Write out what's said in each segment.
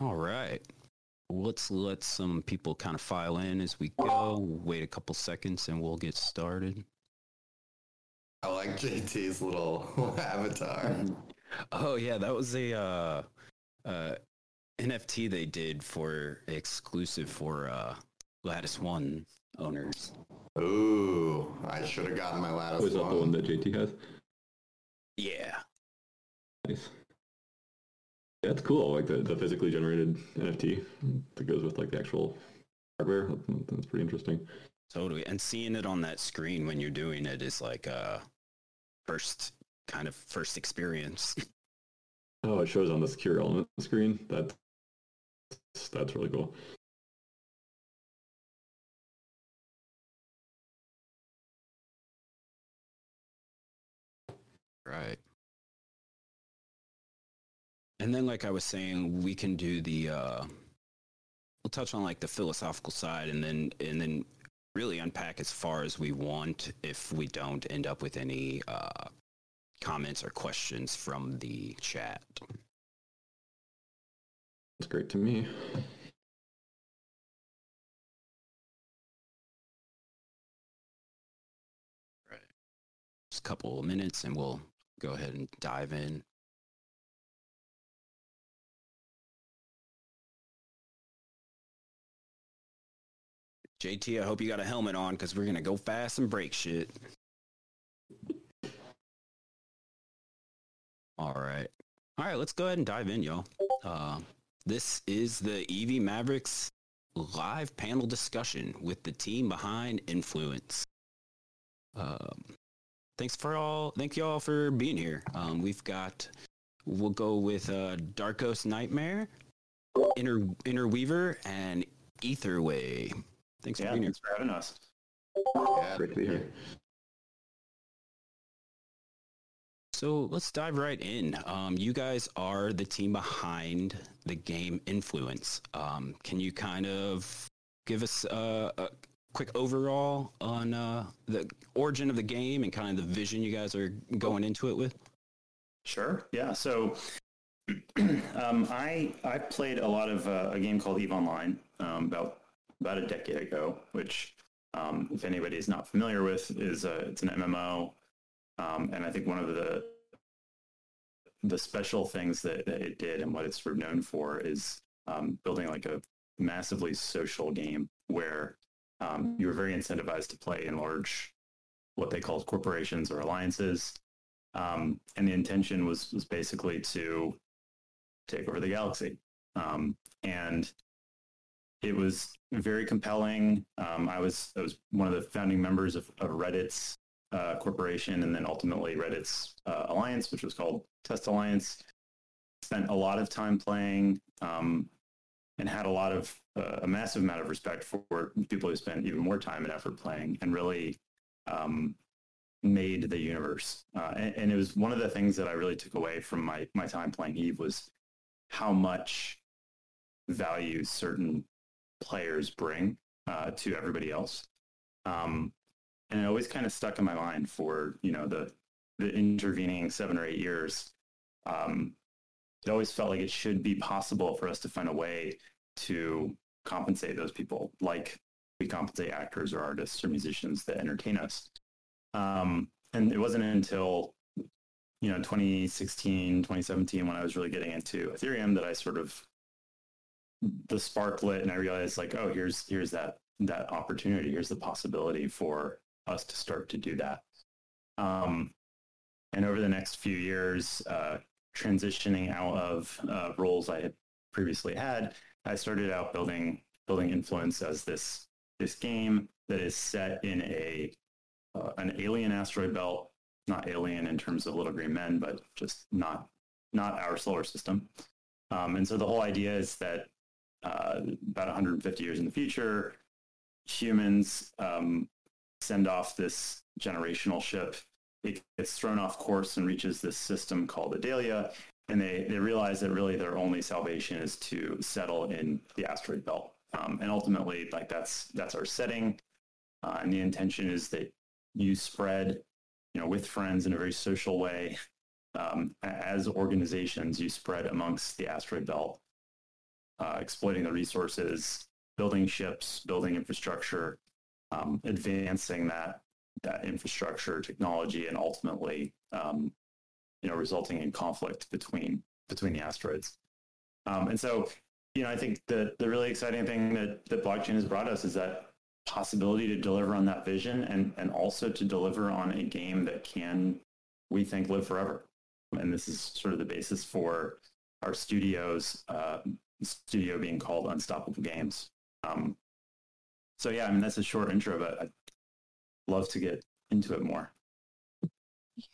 All right. Let's let some people kind of file in as we go. Wait a couple seconds and we'll get started. I like JT's little avatar. Oh yeah, that was a uh, uh, NFT they did for exclusive for uh, Lattice One owners. Ooh, I should have gotten my lattice. Was that the one one. that JT has? Yeah. Nice. It's cool. Like the, the physically generated NFT that goes with like the actual hardware. That's pretty interesting. Totally. And seeing it on that screen when you're doing it is like a first kind of first experience. Oh, it shows on the secure element screen. That's that's really cool. Right. And then like I was saying, we can do the uh we'll touch on like the philosophical side and then and then really unpack as far as we want if we don't end up with any uh comments or questions from the chat. It's great to me. Right. Just a couple of minutes and we'll go ahead and dive in. JT, I hope you got a helmet on because we're gonna go fast and break shit. All right. All right, let's go ahead and dive in, y'all. Uh, this is the EV Mavericks live panel discussion with the team behind Influence. Um, thanks for all. Thank you all for being here. Um, we've got. We'll go with uh, Darkos Nightmare, Inter Interweaver, and Etherway. Thanks for Yeah, being here. thanks for having us. Yeah, Great to be here. So let's dive right in. Um, you guys are the team behind the game Influence. Um, can you kind of give us uh, a quick overall on uh, the origin of the game and kind of the vision you guys are going into it with? Sure. Yeah. So um, I I played a lot of uh, a game called Eve Online um, about about a decade ago, which um, if anybody is not familiar with, is uh, it's an MMO, um, and I think one of the the special things that, that it did and what it's sort of known for is um, building like a massively social game where um, you were very incentivized to play in large what they called corporations or alliances um, and the intention was was basically to take over the galaxy. Um, and it was very compelling. Um, I was I was one of the founding members of, of Reddit's uh, corporation, and then ultimately Reddit's uh, alliance, which was called Test Alliance. Spent a lot of time playing, um, and had a lot of uh, a massive amount of respect for people who spent even more time and effort playing, and really um, made the universe. Uh, and, and it was one of the things that I really took away from my my time playing Eve was how much value certain players bring uh, to everybody else. Um, and it always kind of stuck in my mind for you know the the intervening seven or eight years. Um, it always felt like it should be possible for us to find a way to compensate those people, like we compensate actors or artists or musicians that entertain us. Um, and it wasn't until you know 2016 2017 when i was really getting into ethereum that i sort of the spark lit and i realized like oh here's here's that that opportunity. Here's the possibility for us to start to do that. Um, and over the next few years uh, transitioning out of uh, roles i had previously had i started out building building influence as this this game that is set in a uh, an alien asteroid belt. Not alien in terms of little green men but just not not our solar system. Um, and so the whole idea is that uh, about 150 years in the future humans um, send off this generational ship it gets thrown off course and reaches this system called Adalia, and they, they realize that really their only salvation is to settle in the asteroid belt. Um, and ultimately, like that's that's our setting, uh, and the intention is that you spread, you know, with friends in a very social way. Um, as organizations, you spread amongst the asteroid belt, uh, exploiting the resources, building ships, building infrastructure, um, advancing that that infrastructure technology, and ultimately, um, you know, resulting in conflict between between the asteroids. Um, and so, you know, I think the the really exciting thing that that blockchain has brought us is that possibility to deliver on that vision and and also to deliver on a game that can we think live forever and this is sort of the basis for our studios uh, studio being called unstoppable games um, so yeah i mean that's a short intro but i'd love to get into it more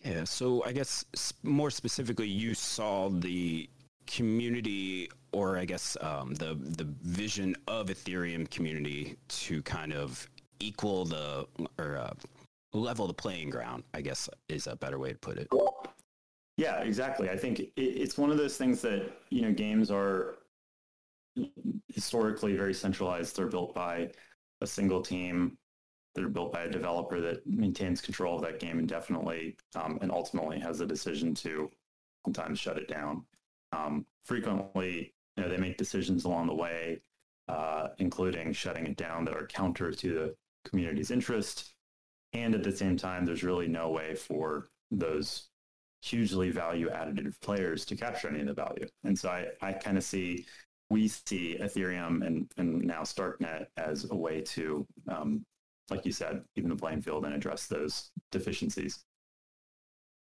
Yeah, so I guess more specifically, you saw the community, or I guess um, the the vision of Ethereum community to kind of equal the or uh, level the playing ground. I guess is a better way to put it. Yeah, exactly. I think it, it's one of those things that you know games are historically very centralized. They're built by a single team. They're built by a developer that maintains control of that game indefinitely, um, and ultimately has the decision to sometimes shut it down. Um, frequently, you know, they make decisions along the way, uh, including shutting it down that are counter to the community's interest. And at the same time, there's really no way for those hugely value additive players to capture any of the value. And so I, I kind of see, we see Ethereum and, and now StarkNet as a way to, um, like you said, even the playing field and address those deficiencies.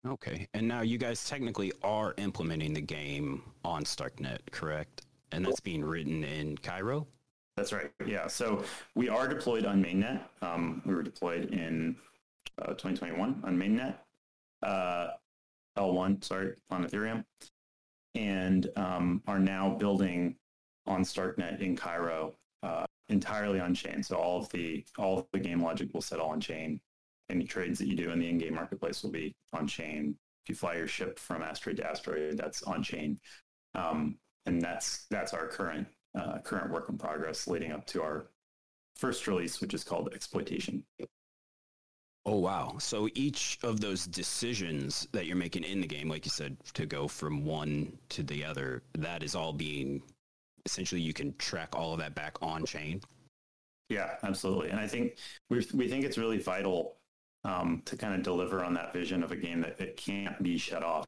Okay, and now you guys technically are implementing the game on StarkNet, correct? And that's being written in Cairo. That's right. Yeah. So we are deployed on mainnet. Um, we were deployed in uh, 2021 on mainnet, uh, L1, sorry, on Ethereum, and um, are now building on StarkNet in Cairo uh, entirely on chain. So all of the all of the game logic will settle on chain. Any trades that you do in the in-game marketplace will be on chain. If you fly your ship from asteroid to asteroid, that's on chain, um, and that's that's our current uh, current work in progress leading up to our first release, which is called Exploitation. Oh wow! So each of those decisions that you're making in the game, like you said, to go from one to the other, that is all being essentially you can track all of that back on chain. Yeah, absolutely. And I think we we think it's really vital um, to kind of deliver on that vision of a game that it can't be shut off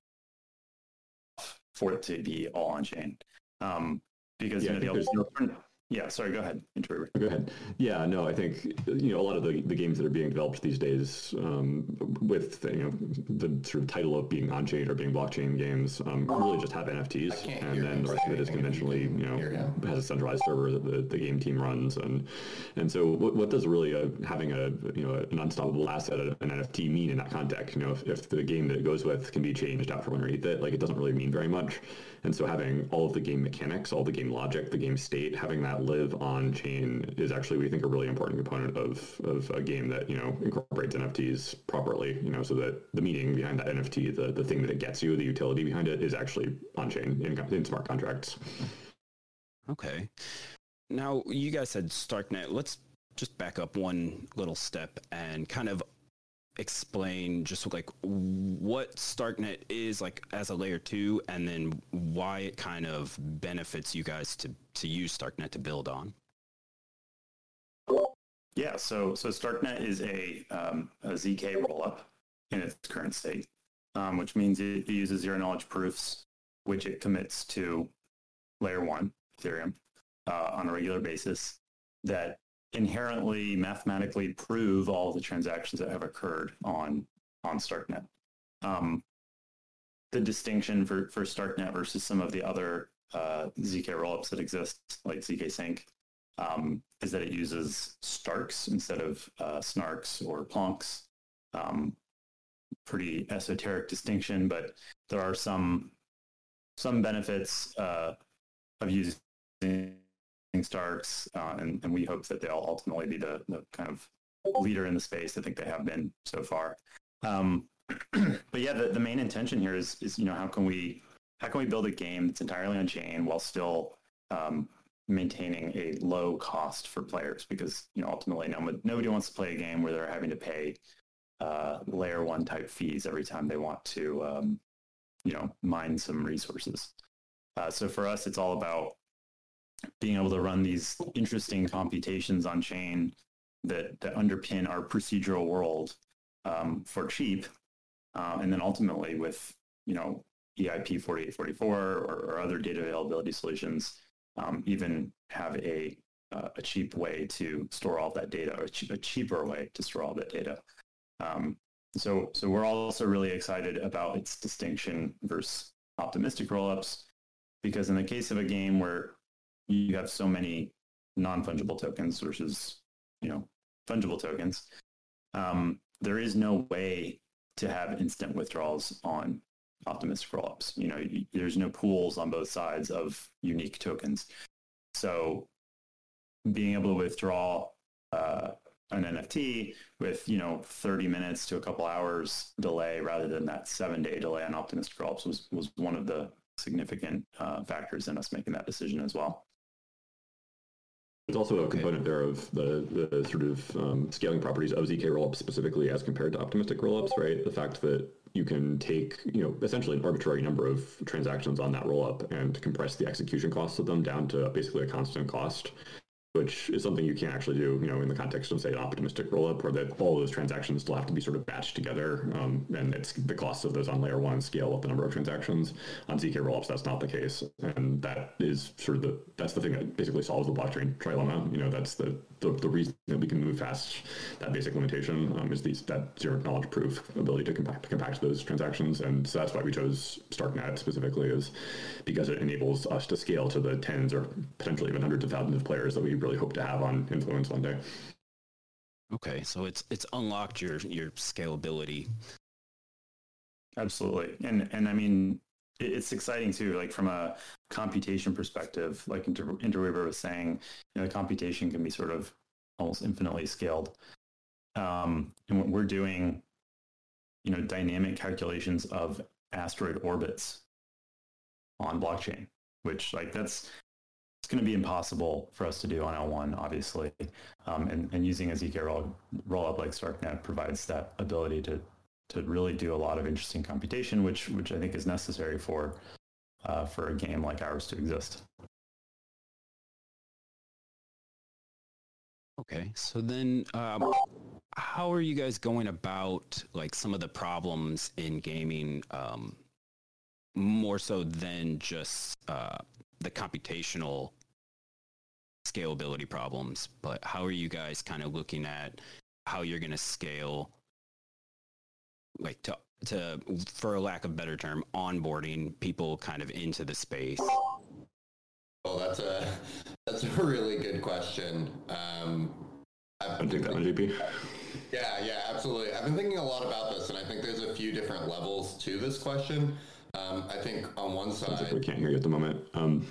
for it to be all on chain. Um, because Yeah, I you know, think the there's- alternate- yeah, sorry, go ahead, Interweaver. Go ahead. Yeah, no, I think you know a lot of the, the games that are being developed these days, um, with you know the sort of title of being on chain or being blockchain games, um, really just have NFTs, and then the rest of it is say anything if you conventionally, you know, hear him. has a centralized server that the, the game team runs, and and so what, what does really a, having a you know an unstoppable asset, an NFT, mean in that context? You know, if, if the game that it goes with can be changed out from underneath it, like it doesn't really mean very much. And so having all of the game mechanics, all the game logic, the game state, having that live on chain is actually, we think, a really important component of, of a game that, you know, incorporates NFTs properly, you know, so that the meaning behind that NFT, the, the thing that it gets you, the utility behind it is actually on chain in, in smart contracts. Okay. Now you guys said StarkNet. Let's just back up one little step and kind of explain just like what StarkNet is like as a layer two, and then why it kind of benefits you guys to to use StarkNet to build on. Yeah, so so StarkNet is a, um, a ZK rollup in its current state, um, which means it uses zero knowledge proofs, which it commits to layer one Ethereum uh, on a regular basis that inherently mathematically prove all the transactions that have occurred on on StarkNet. Um, the distinction for, for StarkNet versus some of the other uh, ZK rollups that exist, like ZK Sync, um, is that it uses Starks instead of uh, Snarks or Plonks. Um, pretty esoteric distinction, but there are some some benefits uh, of using Starks, uh, and, and we hope that they'll ultimately be the, the kind of leader in the space. I think they have been so far. Um, but yeah, the, the main intention here is is you know how can we how can we build a game that's entirely on chain while still um, maintaining a low cost for players because you know ultimately nobody, nobody wants to play a game where they're having to pay uh, layer one type fees every time they want to um, you know mine some resources. Uh, so for us, it's all about being able to run these interesting computations on chain that, that underpin our procedural world um, for cheap. Um, and then ultimately with, you know, EIP 4844 or, or other data availability solutions, um, even have a, uh, a cheap way to store all that data or a, a cheaper way to store all that data. Um, so, so we're also really excited about its distinction versus optimistic rollups, because in the case of a game where you have so many non-fungible tokens versus, you know, fungible tokens, um, there is no way to have instant withdrawals on optimistic rollups. You know, there's no pools on both sides of unique tokens. So being able to withdraw uh, an NFT with, you know, 30 minutes to a couple hours delay rather than that seven day delay on optimistic rollups was, was one of the significant uh, factors in us making that decision as well. There's also a component there of the, the sort of um, scaling properties of ZK rollups specifically as compared to optimistic rollups, right? The fact that you can take, you know, essentially an arbitrary number of transactions on that rollup and compress the execution costs of them down to basically a constant cost which is something you can't actually do, you know, in the context of say an optimistic rollup, where that all those transactions still have to be sort of batched together, um, and it's the costs of those on layer one scale up the number of transactions. On zk rollups, that's not the case, and that is sort of the that's the thing that basically solves the blockchain trilemma. You know, that's the the, the reason that we can move fast. That basic limitation um, is these that zero knowledge proof ability to compact to compact those transactions, and so that's why we chose Starknet specifically, is because it enables us to scale to the tens or potentially even hundreds of thousands of players that we really hope to have on influence one day. Okay, so it's it's unlocked your your scalability. Absolutely, and and I mean it's exciting too. Like from a computation perspective, like Inter- Interweaver was saying, you know, computation can be sort of almost infinitely scaled. Um, and what we're doing, you know, dynamic calculations of asteroid orbits on blockchain, which like that's it's going to be impossible for us to do on L1, obviously. Um, and, and using a ZK roll, rollup like StarkNet provides that ability to to really do a lot of interesting computation, which which I think is necessary for uh, for a game like ours to exist. Okay, so then um, how are you guys going about like some of the problems in gaming um, more so than just uh, the computational scalability problems, but how are you guys kind of looking at how you're going to scale like to to for a lack of better term onboarding people kind of into the space? Well that's a that's a really good question. Um I've been thinking, that one, yeah yeah absolutely. I've been thinking a lot about this and i think there's a few different levels to this question um, I think on one side, we can't hear you at the moment. Um,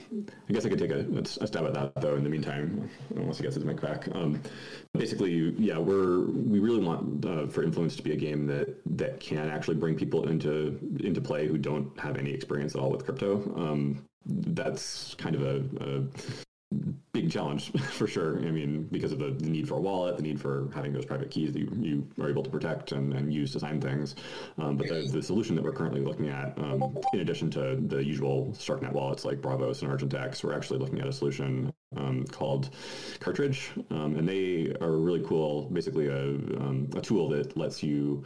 I guess I could take a, a, stab at that though. In the meantime, unless he gets his mic back. Um, basically, yeah, we're we really want uh, for Influence to be a game that that can actually bring people into into play who don't have any experience at all with crypto. Um, that's kind of a, a big challenge for sure. I mean, because of the, the, need for a wallet, the need for having those private keys that you, you are able to protect and, and use to sign things. Um, but the, the solution that we're currently looking at, um, in addition to the usual Starknet wallets like Braavos and Argent X, we're actually looking at a solution um, called Cartridge. Um, and they are really cool, basically a, um, a tool that lets you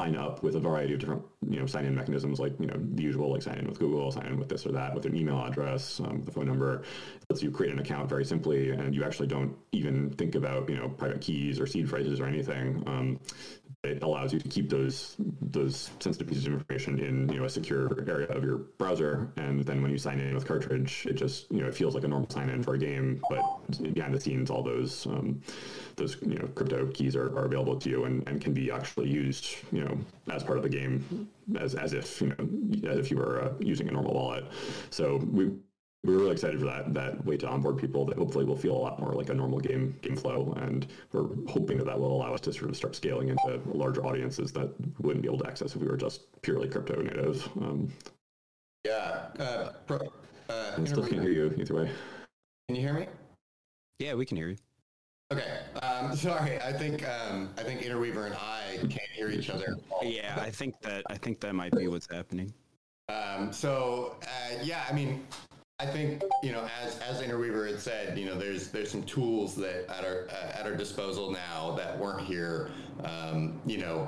sign up with a variety of different, you know, sign-in mechanisms like, you know, the usual, like sign in with Google, sign in with this or that, with an email address, um, the phone number. Lets you create an account very simply, and you actually don't even think about, you know, private keys or seed phrases or anything. Um, it allows you to keep those those sensitive pieces of information in you know a secure area of your browser, and then when you sign in with Cartridge, it just you know it feels like a normal sign in for a game, but behind the scenes, all those um, those you know crypto keys are, are available to you and, and can be actually used you know as part of the game as as if you know as if you were uh, using a normal wallet. So we we're really excited for that that way to onboard people that hopefully will feel a lot more like a normal game game flow. And we're hoping that that will allow us to sort of start scaling into larger audiences that wouldn't be able to access if we were just purely crypto native um, yeah. Uh, pro, uh, I still can't hear you either way. Can you hear me? Yeah we can hear you. Okay. Um, sorry. I think um, i think interweaver and i can't hear each other yeah i think that i think that might be what's happening. Um, so uh, yeah i mean I think you know, as as Interweaver had said, you know, there's there's some tools that at our uh, at our disposal now that weren't here, um, you know,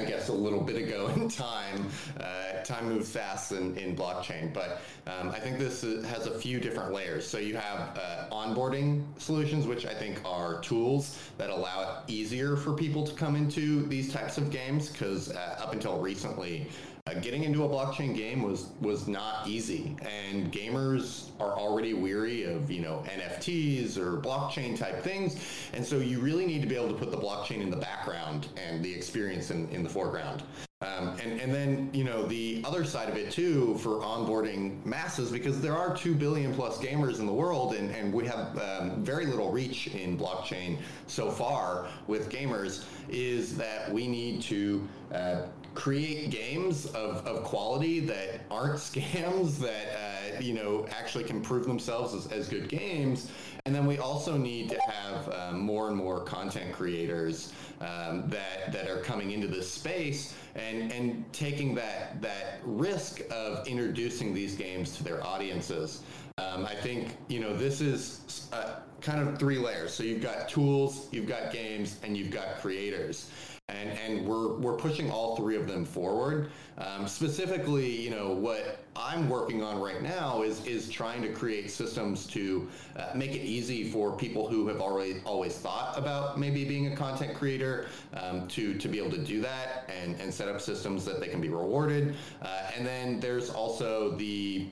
I guess a little bit ago in time. Uh, time moves fast in, in blockchain, but um, I think this has a few different layers. So you have uh, onboarding solutions, which I think are tools that allow it easier for people to come into these types of games. Because uh, up until recently, uh, getting into a blockchain game was was not easy, and gamers are already weary of you know NFTs or blockchain type things, and so you really need to be able to put the blockchain in the background and the experience in, in the foreground. Um, and, and then, you know, the other side of it too for onboarding masses, because there are 2 billion plus gamers in the world and, and we have um, very little reach in blockchain so far with gamers, is that we need to uh, create games of, of quality that aren't scams, that, uh, you know, actually can prove themselves as, as good games. And then we also need to have uh, more and more content creators um, that, that are coming into this space and, and taking that, that risk of introducing these games to their audiences. Um, I think, you know, this is uh, kind of three layers. So you've got tools, you've got games, and you've got creators and and we're we're pushing all three of them forward. Um, specifically, you know, what I'm working on right now is is trying to create systems to uh, make it easy for people who have already always thought about maybe being a content creator um, to to be able to do that and and set up systems that they can be rewarded. Uh, and then there's also the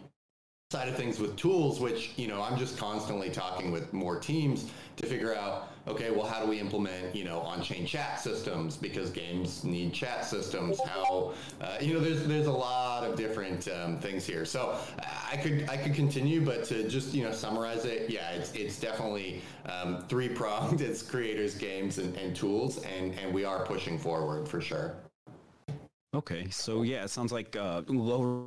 side of things with tools, which you know I'm just constantly talking with more teams to figure out okay, well, how do we implement, you know, on-chain chat systems because games need chat systems? How, uh, you know, there's there's a lot of different um, things here. So I could I could continue, but to just you know summarize it, yeah, it's it's definitely um, three pronged. It's creators, games, and, and tools, and and we are pushing forward for sure. Okay, so yeah, it sounds like uh, lower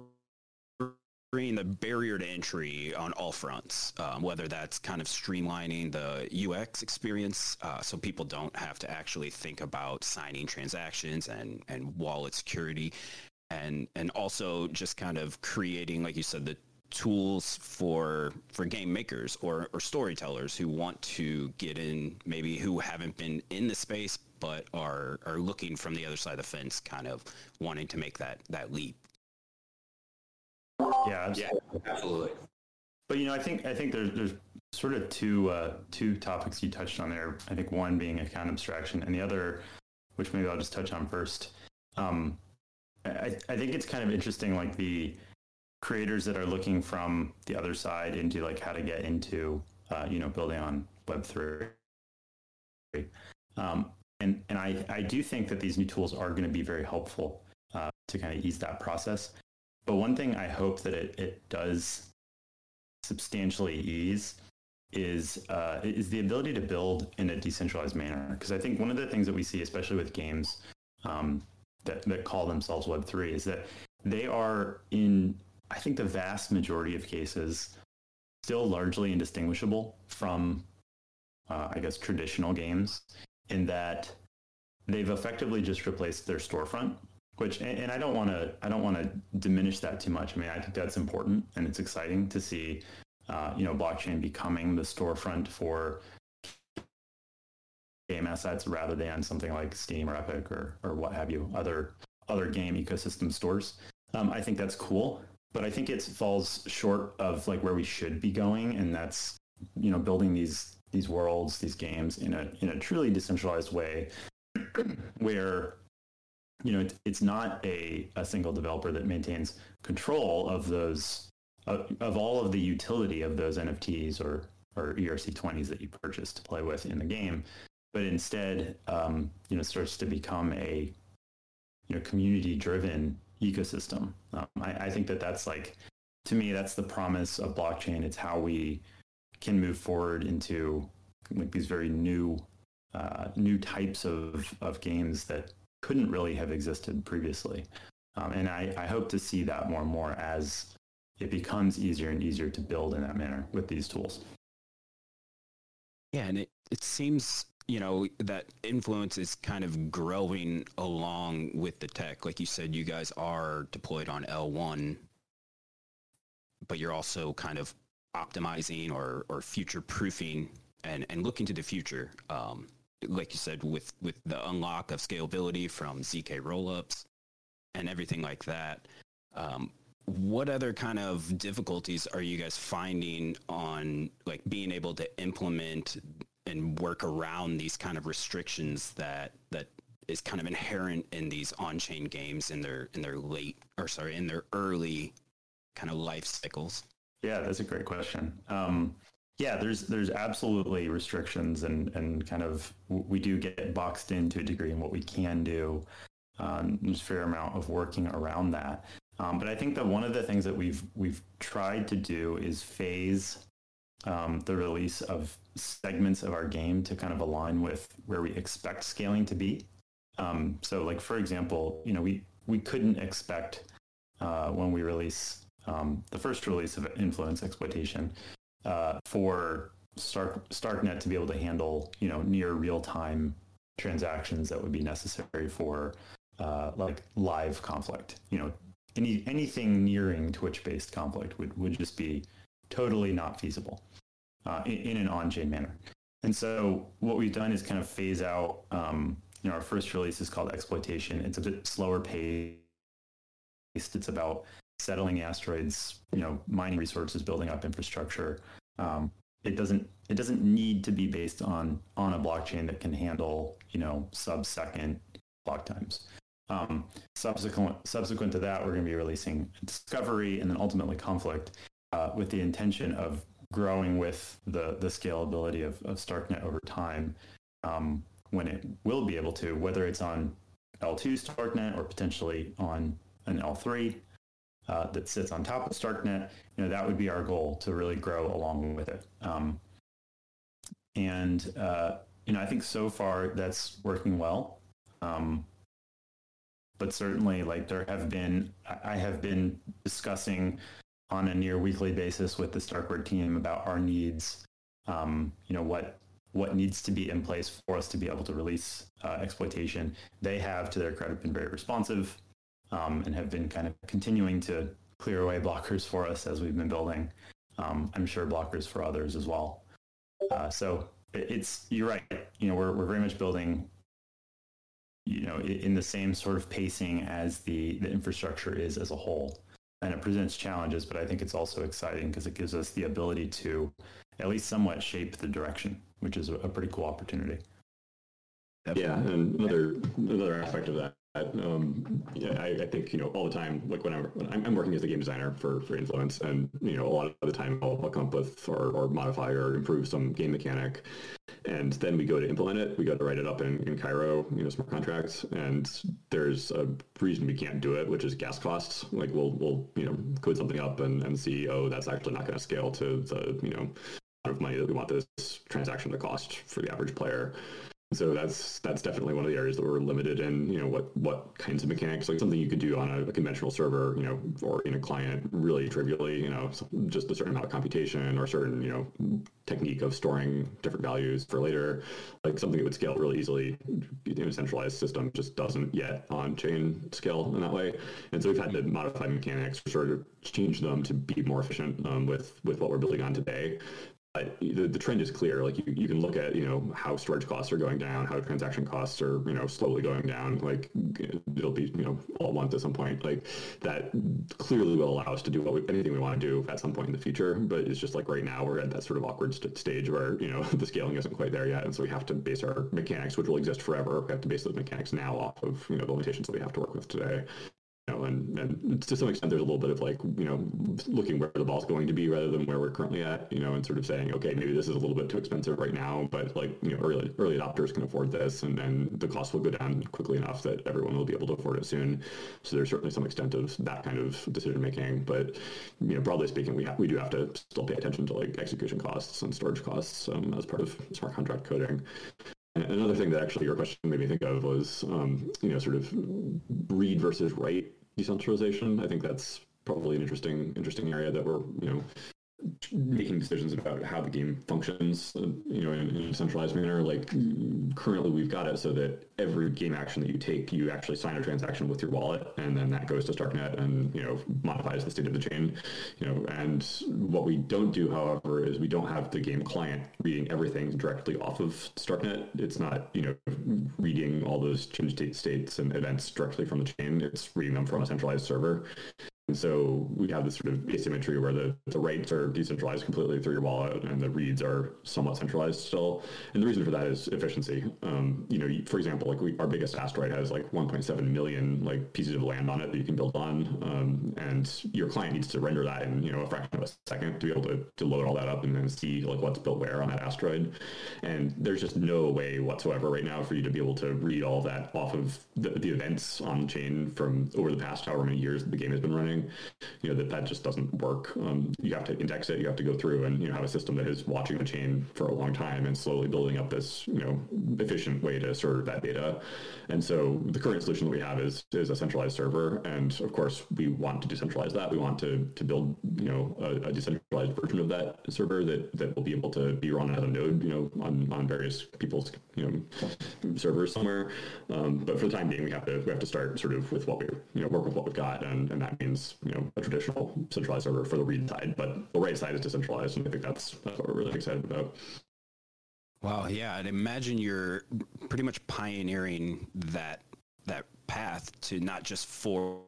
the barrier to entry on all fronts, um, whether that's kind of streamlining the UX experience uh, so people don't have to actually think about signing transactions and, and wallet security, and and also just kind of creating, like you said, the tools for for game makers or, or storytellers who want to get in, maybe who haven't been in the space but are are looking from the other side of the fence, kind of wanting to make that that leap. Yeah, absolutely. Yeah, absolutely. But you know, I think I think there's there's sort of two uh, two topics you touched on there. I think one being account abstraction, and the other, which maybe I'll just touch on first. Um, I, I think it's kind of interesting, like the creators that are looking from the other side into like how to get into uh, you know building on Web three. Um, and and I I do think that these new tools are going to be very helpful uh, to kind of ease that process. But one thing I hope that it, it does substantially ease is uh, is the ability to build in a decentralized manner. Because I think one of the things that we see, especially with games um, that that call themselves Web three, is that they are in I think the vast majority of cases still largely indistinguishable from uh, I guess traditional games in that they've effectively just replaced their storefront which and, and I don't want to I don't want to diminish that too much. I mean, I think that's important and it's exciting to see uh, you know blockchain becoming the storefront for game assets rather than something like Steam or Epic or or what have you other other game ecosystem stores. Um, I think that's cool, but I think it falls short of like where we should be going, and that's you know building these these worlds, these games in a in a truly decentralized way, where you know, it's, not a, a single developer that maintains control of those, of, of all of the utility of those NFTs or, or ERC20s that you purchase to play with in the game, but instead, um, you know, starts to become a, you know, community-driven ecosystem. Um, I, I think that that's like, to me, that's the promise of blockchain. It's how we can move forward into like these very new, uh, new types of, of games that couldn't really have existed previously. Um, and I, I hope to see that more and more as it becomes easier and easier to build in that manner with these tools. Yeah, and it, it seems, you know, that influence is kind of growing along with the tech. Like you said, you guys are deployed on L1, but you're also kind of optimizing or, or future proofing and, and looking to the future. Um, like you said, with, with the unlock of scalability from ZK rollups and everything like that. Um, what other kind of difficulties are you guys finding on like being able to implement and work around these kind of restrictions that that is kind of inherent in these on-chain games in their in their late or sorry in their early kind of life cycles? Yeah, that's a great question. Um, yeah, there's there's absolutely restrictions and and kind of we do get boxed in to a degree in what we can do. Um, there's a fair amount of working around that. Um, but I think that one of the things that we've we've tried to do is phase um, the release of segments of our game to kind of align with where we expect scaling to be. Um, so, like for example, you know, we we couldn't expect uh, when we release um, the first release of influence exploitation uh, for Stark Starknet to be able to handle you know near real time transactions that would be necessary for uh, like live conflict. You know, any anything nearing Twitch based conflict would would just be totally not feasible uh, in, in, an on chain manner. And so what we've done is kind of phase out. Um, you know, our first release is called exploitation. It's a bit slower paced. It's about settling asteroids, you know, mining resources, building up infrastructure. Um, it doesn't it doesn't need to be based on on a blockchain that can handle you know sub second block times. Um, subsequent subsequent to that, we're going to be releasing discovery and then ultimately conflict uh, with the intention of growing with the the scalability of, of Starknet over time um, when it will be able to, whether it's on L2 Starknet or potentially on an L3 uh, that sits on top of StarkNet, you know, that would be our goal to really grow along with it. Um, and, uh, you know, I think so far that's working well. Um, but certainly like there have been, I have been discussing on a near weekly basis with the Starkware team about our needs, um, you know, what, what needs to be in place for us to be able to release uh, exploitation. They have, to their credit, been very responsive um, and have been kind of continuing to clear away blockers for us as we've been building. Um, I'm sure blockers for others as well. Uh, so it's you're right. You know, we're we're very much building. You know, in the same sort of pacing as the the infrastructure is as a whole, and it presents challenges. But I think it's also exciting because it gives us the ability to at least somewhat shape the direction, which is a, a pretty cool opportunity. Yeah, and another another aspect of that um, yeah, I, I, think you know all the time. Like when I'm, when I'm, working as a game designer for for Influence, and you know a lot of the time I'll, I'll come up with or, or modify or improve some game mechanic, and then we go to implement it. We go to write it up in, in Cairo, you know, smart contracts, and there's a reason we can't do it, which is gas costs. Like we'll we'll you know code something up and, and see, oh, that's actually not going to scale to the you know amount of money that we want this transaction to cost for the average player so that's that's definitely one of the areas that we're limited in you know what what kinds of mechanics like something you could do on a, a conventional server you know or in a client really trivially you know just a certain amount of computation or certain you know technique of storing different values for later. Like something that would scale really easily in a centralized system just doesn't yet on chain scale in that way. And so we've had to modify mechanics sort of change them to be more efficient um, with with what we're building on today the, the trend is clear. Like you, you can look at, you know, how storage costs are going down, how transaction costs are, you know, slowly going down. Like it'll be, you know, all at at some point. Like that clearly will allow us to do what we, anything we want to do at some point in the future. But it's just like right now we're at that sort of awkward st- stage where, you know, the scaling isn't quite there yet. And so we have to base our mechanics, which will exist forever. We have to base those mechanics now off of, you know, the limitations that we have to work with today know, and, and to some extent, there's a little bit of like, you know, looking where the ball's going to be rather than where we're currently at, you know, and sort of saying, okay, maybe this is a little bit too expensive right now, but like, you know, early early adopters can afford this, and then the cost will go down quickly enough that everyone will be able to afford it soon. So there's certainly some extent of that kind of decision making, but you know, broadly speaking, we have we do have to still pay attention to like execution costs and storage costs um, as part of smart contract coding. Another thing that actually your question made me think of was, um, you know, sort of read versus write decentralization. I think that's probably an interesting interesting area that we're you know making decisions about how the game functions, uh, you know, in, in, a centralized manner. Like currently, we've got it so that every game action that you take, you actually sign a transaction with your wallet, and then that goes to Starknet and you know modifies the state of the chain. You know, and what we don't do, however, is we don't have the game client reading everything directly off of Starknet. It's not you know reading all those change state states and events directly from the chain. It's reading them from a centralized server. And so we have this sort of asymmetry where the, the writes are decentralized completely through your wallet and the reads are somewhat centralized still. And the reason for that is efficiency. Um, you know, for example, like we, our biggest asteroid has like 1.7 million like pieces of land on it that you can build on. Um, and your client needs to render that in, you know, a fraction of a second to be able to, to load all that up and then see like what's built where on that asteroid. And there's just no way whatsoever right now for you to be able to read all that off of the, the events on the chain from over the past however many years the game has been running you know, that that just doesn't work. Um, you have to index it. You have to go through and, you know, have a system that is watching the chain for a long time and slowly building up this, you know, efficient way to serve that data. And so the current solution that we have is, is a centralized server. And of course, we want to decentralize that. We want to, to build, you know, a, a decentralized version of that server that, that will be able to be run as a node, you know, on, on various people's, you know, servers somewhere. Um, but for the time being, we have to, we have to start sort of with what we, you know, work with what we've got. And, and that means you know a traditional centralized server for the read side, but the write side is decentralized, and I think that's that's what we're really excited about. Wow, yeah, I'd imagine you're pretty much pioneering that that path to not just for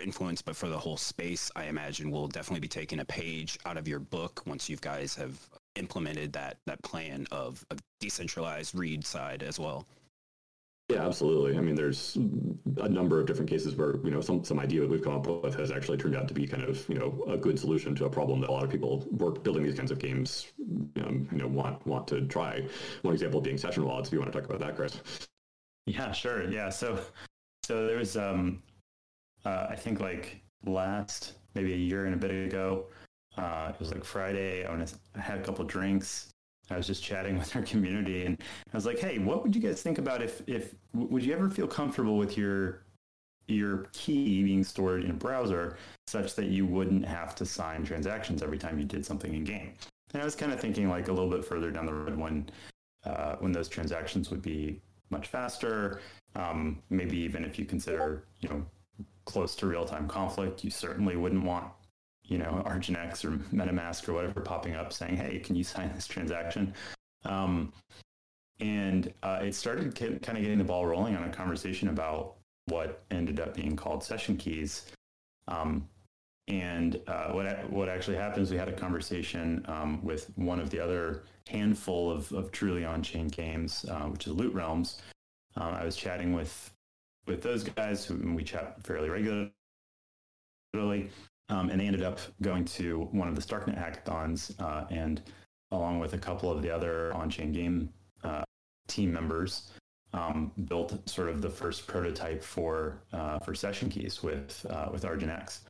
influence, but for the whole space. I imagine we'll definitely be taking a page out of your book once you guys have implemented that that plan of a decentralized read side as well. Yeah, absolutely. I mean, there's a number of different cases where you know some some idea that we've come up with has actually turned out to be kind of you know a good solution to a problem that a lot of people work building these kinds of games um, you know want want to try. One example being session wallets. If you want to talk about that, Chris. Yeah, sure. Yeah, so so there was um, uh, I think like last maybe a year and a bit ago. Uh, it was like Friday. I, went. I had a couple drinks I was just chatting with our community, and I was like, "Hey, what would you guys think about if if would you ever feel comfortable with your your key being stored in a browser such that you wouldn't have to sign transactions every time you did something in game?" And I was kind of thinking like a little bit further down the road when uh, when those transactions would be much faster. Um, maybe even if you consider you know close to real time conflict, you certainly wouldn't want you know, Argent X or MetaMask or whatever popping up saying, hey, can you sign this transaction? Um, and uh, it started kind of getting the ball rolling on a conversation about what ended up being called session keys. Um, and uh, what what actually happened is we had a conversation um, with one of the other handful of, of truly on-chain games, uh, which is Loot Realms. Um, I was chatting with with those guys, we chat fairly regularly, um, and they ended up going to one of the Starknet hackathons uh, and along with a couple of the other on-chain game uh, team members, um, built sort of the first prototype for uh, for session keys with uh, with Argent X.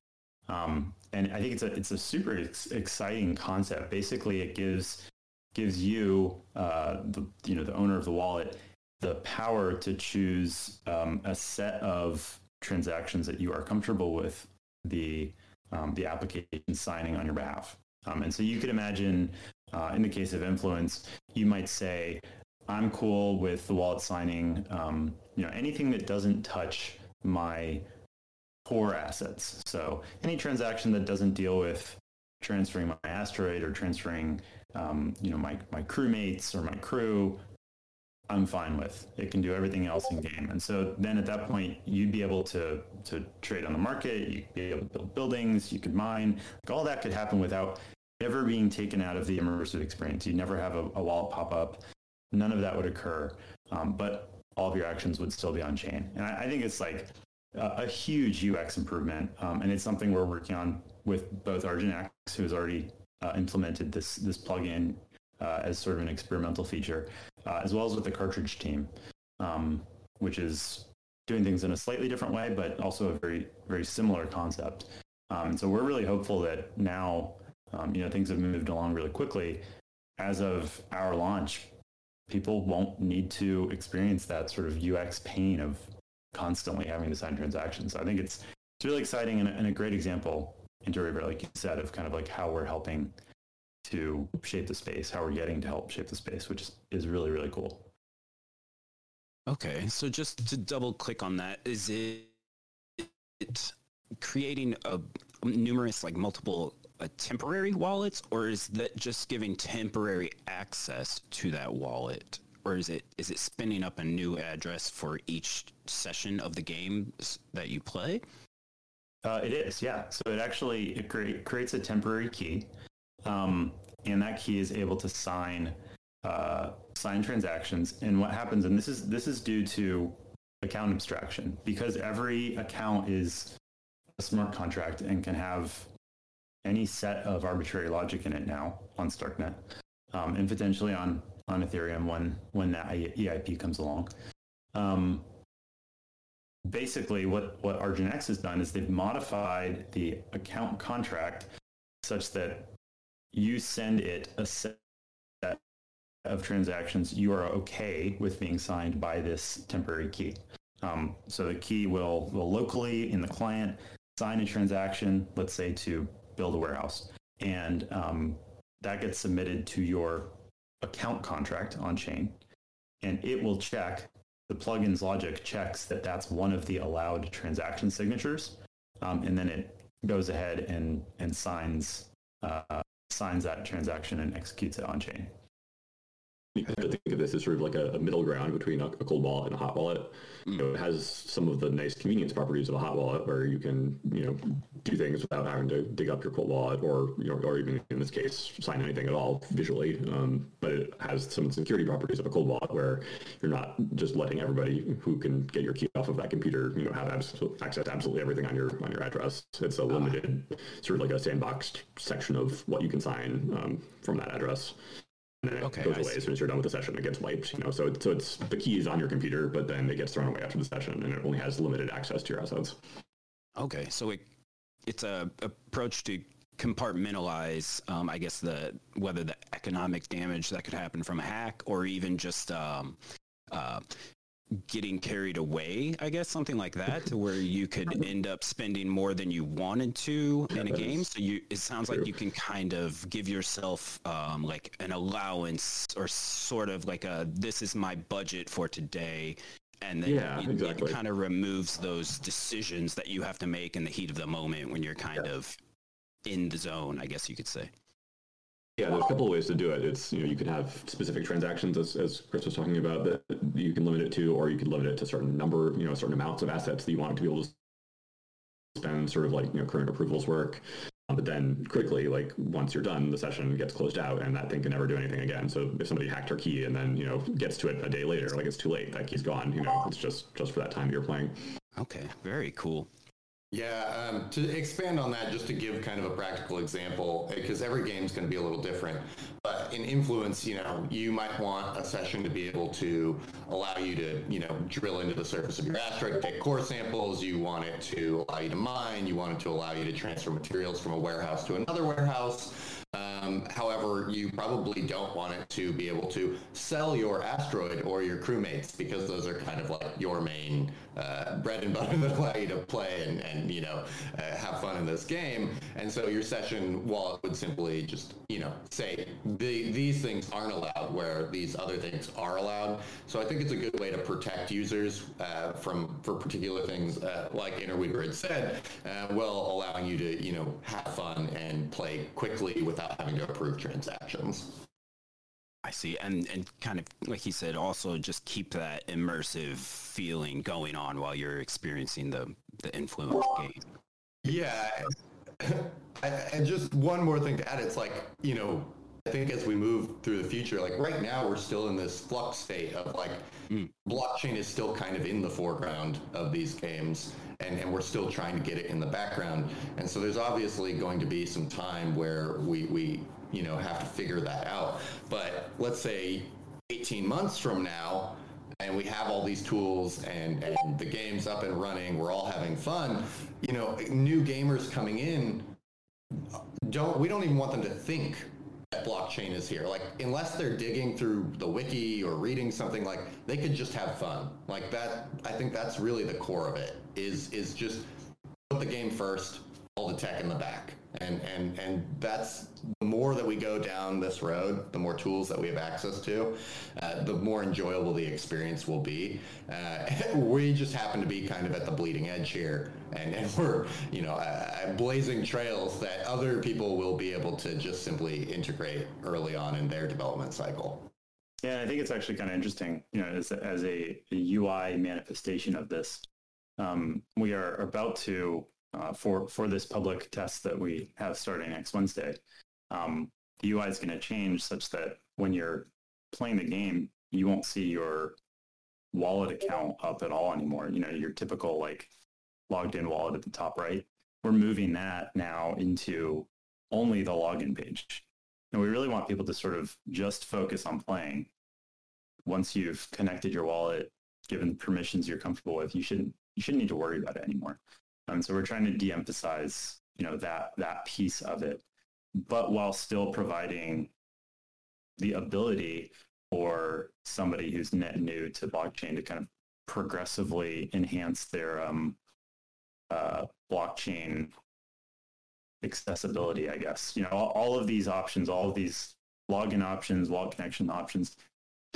Um, and I think it's a it's a super ex- exciting concept. Basically, it gives gives you uh, the you know the owner of the wallet the power to choose um, a set of transactions that you are comfortable with the um, the application signing on your behalf. Um, and so you could imagine, uh, in the case of influence, you might say, "I'm cool with the wallet signing. Um, you know, anything that doesn't touch my core assets. So any transaction that doesn't deal with transferring my asteroid or transferring, um, you know, my my crewmates or my crew I'm fine with. It can do everything else in game. And so then at that point, you'd be able to to trade on the market. You'd be able to build buildings. You could mine. Like all that could happen without ever being taken out of the immersive experience. You'd never have a, a wallet pop up. None of that would occur. Um, but all of your actions would still be on chain. And I, I think it's like a, a huge UX improvement. Um, and it's something we're working on with both Argent X, who has already uh, implemented this this plugin uh, as sort of an experimental feature, uh, as well as with the cartridge team, um, which is doing things in a slightly different way, but also a very very similar concept. Um, so we're really hopeful that now, um, you know, things have moved along really quickly. As of our launch, people won't need to experience that sort of UX pain of constantly having to sign transactions. So I think it's it's really exciting and, and a great example Interweaver, like you said, of kind of like how we're helping to shape the space, how we're getting to help shape the space, which is really, really cool. Okay, so just to double click on that, is it, creating a numerous like multiple uh, temporary wallets, or is that just giving temporary access to that wallet, or is it is it spinning up a new address for each session of the game that you play? Uh, it is, yeah. So it actually it cre- creates a temporary key, um, and that key is able to sign uh, sign transactions. And what happens, and this is this is due to account abstraction, because every account is a smart contract and can have any set of arbitrary logic in it now on Starknet, um, and potentially on on Ethereum when when that EIP comes along. Um, basically, what what Argent has done is they've modified the account contract such that you send it a set of transactions you are okay with being signed by this temporary key. Um, so the key will will locally in the client sign a transaction, let's say to build a warehouse, and um, that gets submitted to your account contract on chain, and it will check the plugin's logic checks that that's one of the allowed transaction signatures, um, and then it goes ahead and and signs uh, signs that transaction and executes it on chain you have to think of this as sort of like a, a middle ground between a, a, cold wallet and a hot wallet. You know, it has some of the nice convenience properties of a hot wallet, where you can you know do things without having to dig up your cold wallet, or you know, or even in this case, sign anything at all visually. Um, but it has some security properties of a cold wallet, where you're not just letting everybody who can get your key off of that computer, you know, have absolute, access to absolutely everything on your on your address. It's a limited, sort of like a sandboxed section of what you can sign um, from that address and then okay, it goes away as soon as you're done with the session. It gets wiped, you know. So so it's the key is on your computer, but then it gets thrown away after the session, and it only has limited access to your assets. Okay, so it it's a approach to compartmentalize, um, I guess the whether the economic damage that could happen from a hack or even just um, uh, getting carried away, I guess, something like that, to where you could end up spending more than you wanted to yeah, in a game. So you, it sounds true. like you can kind of give yourself um, like an allowance or sort of like a, this is my budget for today. And then yeah, it, exactly. it kind of removes those decisions that you have to make in the heat of the moment when you're kind yeah. of in the zone, I guess you could say. Yeah, there's a couple of ways to do it. It's you know you can have specific transactions as, as Chris was talking about that you can limit it to, or you can limit it to certain number, you know, certain amounts of assets that you want to be able to spend, sort of like you know current approvals work. Um, but then quickly, like once you're done, the session gets closed out, and that thing can never do anything again. So if somebody hacked your key and then you know gets to it a day later, like it's too late, that key's gone. You know, it's just just for that time you're playing. Okay, very cool. Yeah, um, to expand on that, just to give kind of a practical example, because every game is going to be a little different. But in influence, you know, you might want a session to be able to allow you to, you know, drill into the surface of your asteroid, take core samples. You want it to allow you to mine. You want it to allow you to transfer materials from a warehouse to another warehouse. Um, however, you probably don't want it to be able to sell your asteroid or your crewmates because those are kind of like your main uh, bread and butter that allow you to play and, and you know uh, have fun in this game. And so your session wallet would simply just you know say the, these things aren't allowed where these other things are allowed. So I think it's a good way to protect users uh, from for particular things uh, like Interweaver had said, uh, while allowing you to you know have fun and play quickly without having to approve transactions. I see, and and kind of like he said, also just keep that immersive feeling going on while you're experiencing the the influence game. Yeah, and just one more thing to add, it's like you know, I think as we move through the future, like right now we're still in this flux state of like mm. blockchain is still kind of in the foreground of these games, and, and we're still trying to get it in the background. And so there's obviously going to be some time where we, we you know, have to figure that out. But let's say 18 months from now, and we have all these tools and, and the game's up and running, we're all having fun, you know, new gamers coming in, don't we don't even want them to think that blockchain is here. Like, unless they're digging through the wiki or reading something, like they could just have fun. Like that, I think that's really the core of it. Is is just put the game first, all the tech in the back. And, and, and that's the more that we go down this road, the more tools that we have access to, uh, the more enjoyable the experience will be. Uh, we just happen to be kind of at the bleeding edge here, and, and we're, you know, uh, blazing trails that other people will be able to just simply integrate early on in their development cycle. Yeah, I think it's actually kind of interesting, you know, as, as a, a UI manifestation of this. Um, we are about to uh, for for this public test that we have starting next Wednesday. Um, the UI is going to change such that when you're playing the game, you won't see your wallet account up at all anymore. You know, your typical like logged in wallet at the top right. We're moving that now into only the login page. And we really want people to sort of just focus on playing. Once you've connected your wallet, given the permissions you're comfortable with, you shouldn't you shouldn't need to worry about it anymore. And so we're trying to de-emphasize, you know, that that piece of it, but while still providing the ability for somebody who's net new to blockchain to kind of progressively enhance their um, uh, blockchain accessibility, I guess. You know, all, all, of these options, all of these login options, wallet connection options,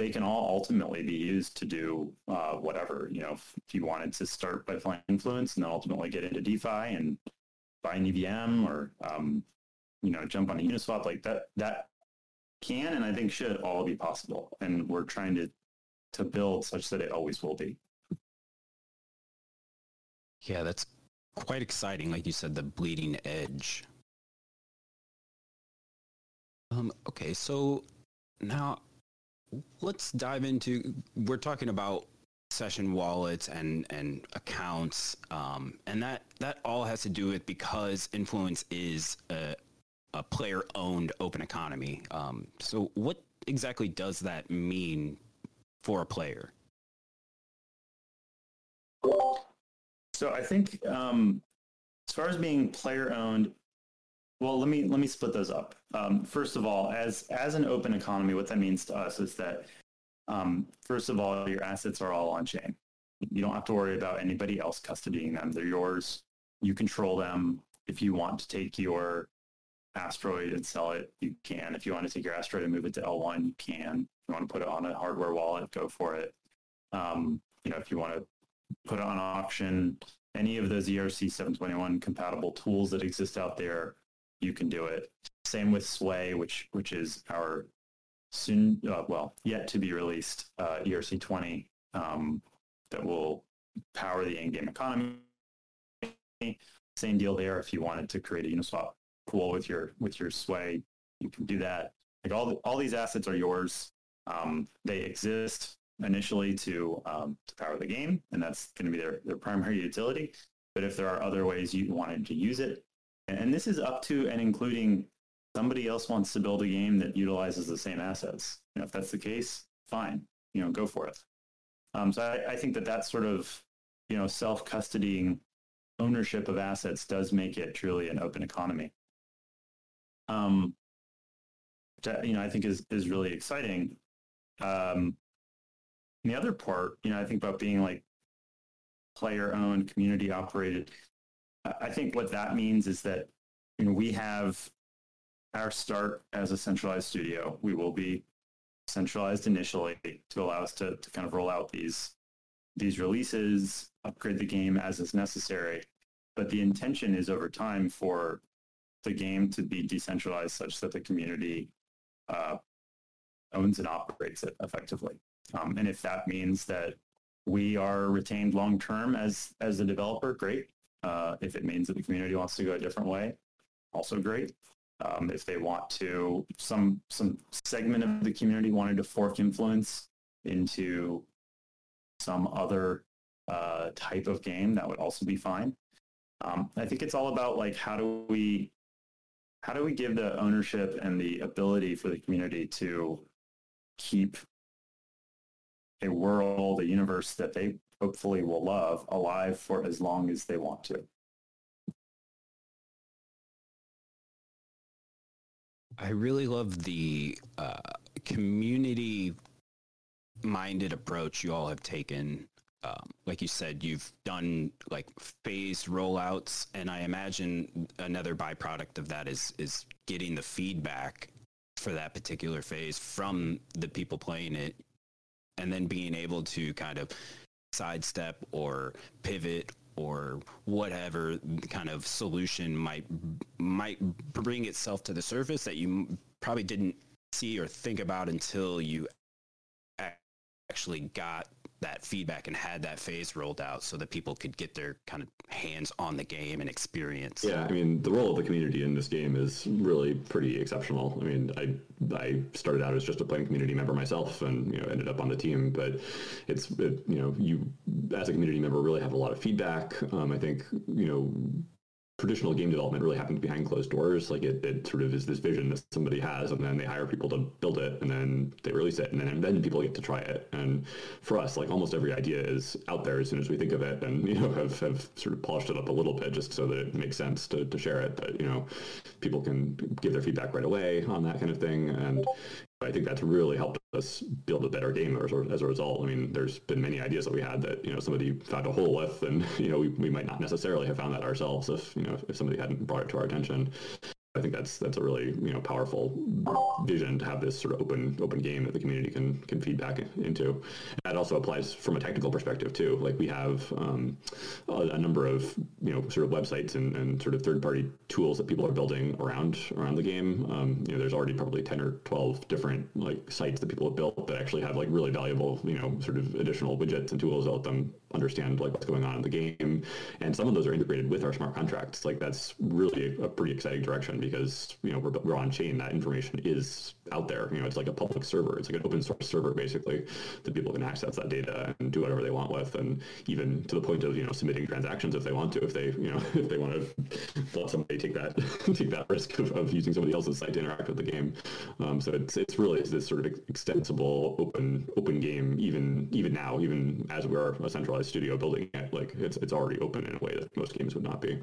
they can all ultimately be used to do uh, whatever. You know, if, you wanted to start by playing Influence and then ultimately get into DeFi and buy an EVM or um, you know jump on a Uniswap like that, that can and I think should all be possible. And we're trying to to build such that it always will be. Yeah, that's quite exciting. Like you said, the bleeding edge. Um, okay, so now let's dive into we're talking about session wallets and and accounts um, and that that all has to do with because influence is a, a player owned open economy um, so what exactly does that mean for a player? So i think um, as far as being player owned well, let me let me split those up. Um, first of all, as as an open economy, what that means to us is that um, first of all, your assets are all on chain. You don't have to worry about anybody else custodying them. They're yours. You control them. If you want to take your asteroid and sell it, you can. If you want to take your asteroid and move it to L1, you can. If you want to put it on a hardware wallet, go for it. Um, you know, if you want to put it on auction, any of those ERC 721 compatible tools that exist out there you can do it. Same with Sway, which which is our soon, uh, well, yet to be released uh, ERC20 um, that will power the in-game economy. Same deal there. If you wanted to create a Uniswap pool with your with your Sway, you can do that. Like all the, all these assets are yours. Um, they exist initially to um, to power the game, and that's going to be their their primary utility. But if there are other ways you wanted to use it, and this is up to and including somebody else wants to build a game that utilizes the same assets. You know, if that's the case, fine. You know, go for it. Um, so I, I think that that sort of you know self-custodying ownership of assets does make it truly an open economy. Um, which, you know, I think is is really exciting. Um, the other part, you know, I think about being like player owned, community operated. I think what that means is that you know, we have our start as a centralized studio. We will be centralized initially to allow us to, to kind of roll out these these releases, upgrade the game as is necessary. But the intention is over time for the game to be decentralized such that the community uh, owns and operates it effectively. Um, and if that means that we are retained long term as as a developer, great. Uh, if it means that the community wants to go a different way, also great. Um, if they want to, some some segment of the community wanted to fork influence into some other uh, type of game, that would also be fine. Um, I think it's all about like how do we how do we give the ownership and the ability for the community to keep a world, a universe that they hopefully will love alive for as long as they want to. I really love the uh, community minded approach you all have taken um, like you said, you've done like phased rollouts, and I imagine another byproduct of that is is getting the feedback for that particular phase from the people playing it, and then being able to kind of sidestep or pivot or whatever kind of solution might might bring itself to the surface that you probably didn't see or think about until you actually got that feedback and had that phase rolled out so that people could get their kind of hands on the game and experience. Yeah, I mean, the role of the community in this game is really pretty exceptional. I mean, I I started out as just a playing community member myself, and you know ended up on the team. But it's it, you know you as a community member really have a lot of feedback. Um, I think you know traditional game development really happens behind closed doors. Like it, it sort of is this vision that somebody has, and then they hire people to build it, and then they release it, and then and then people get to try it. And for us, like almost every idea is out there as soon as we think of it, and you know have, have sort of polished it up a little bit just so that it makes sense to, to share it. But you know, people can give their feedback right away on that kind of thing, and I think that's really helped us build a better game as, as a result. I mean, there's been many ideas that we had that, you know, somebody found a hole with and, you know, we, we might not necessarily have found that ourselves if, you know, if somebody hadn't brought it to our attention. I think that's that's a really you know powerful vision to have this sort of open open game that the community can can feedback into. That also applies from a technical perspective too. Like we have um, a, a, number of you know sort of websites and, and sort of third party tools that people are building around around the game. Um, you know, there's already probably ten or twelve different like sites that people have built that actually have like really valuable you know sort of additional widgets and tools let them understand like what's going on in the game. And some of those are integrated with our smart contracts. Like that's really a, pretty exciting direction because you know we're, we're on chain. That information is out there. You know, it's like a public server. It's like an open source server basically that people can access that data and do whatever they want with, and even to the point of you know submitting transactions if they want to, if they you know if they want to let somebody take that take that risk of, of using somebody else's site to interact with the game. Um, so it's it's really this sort of extensible open open even even now even as we're a centralized studio building it like it's it's already open in a way that most games would not be.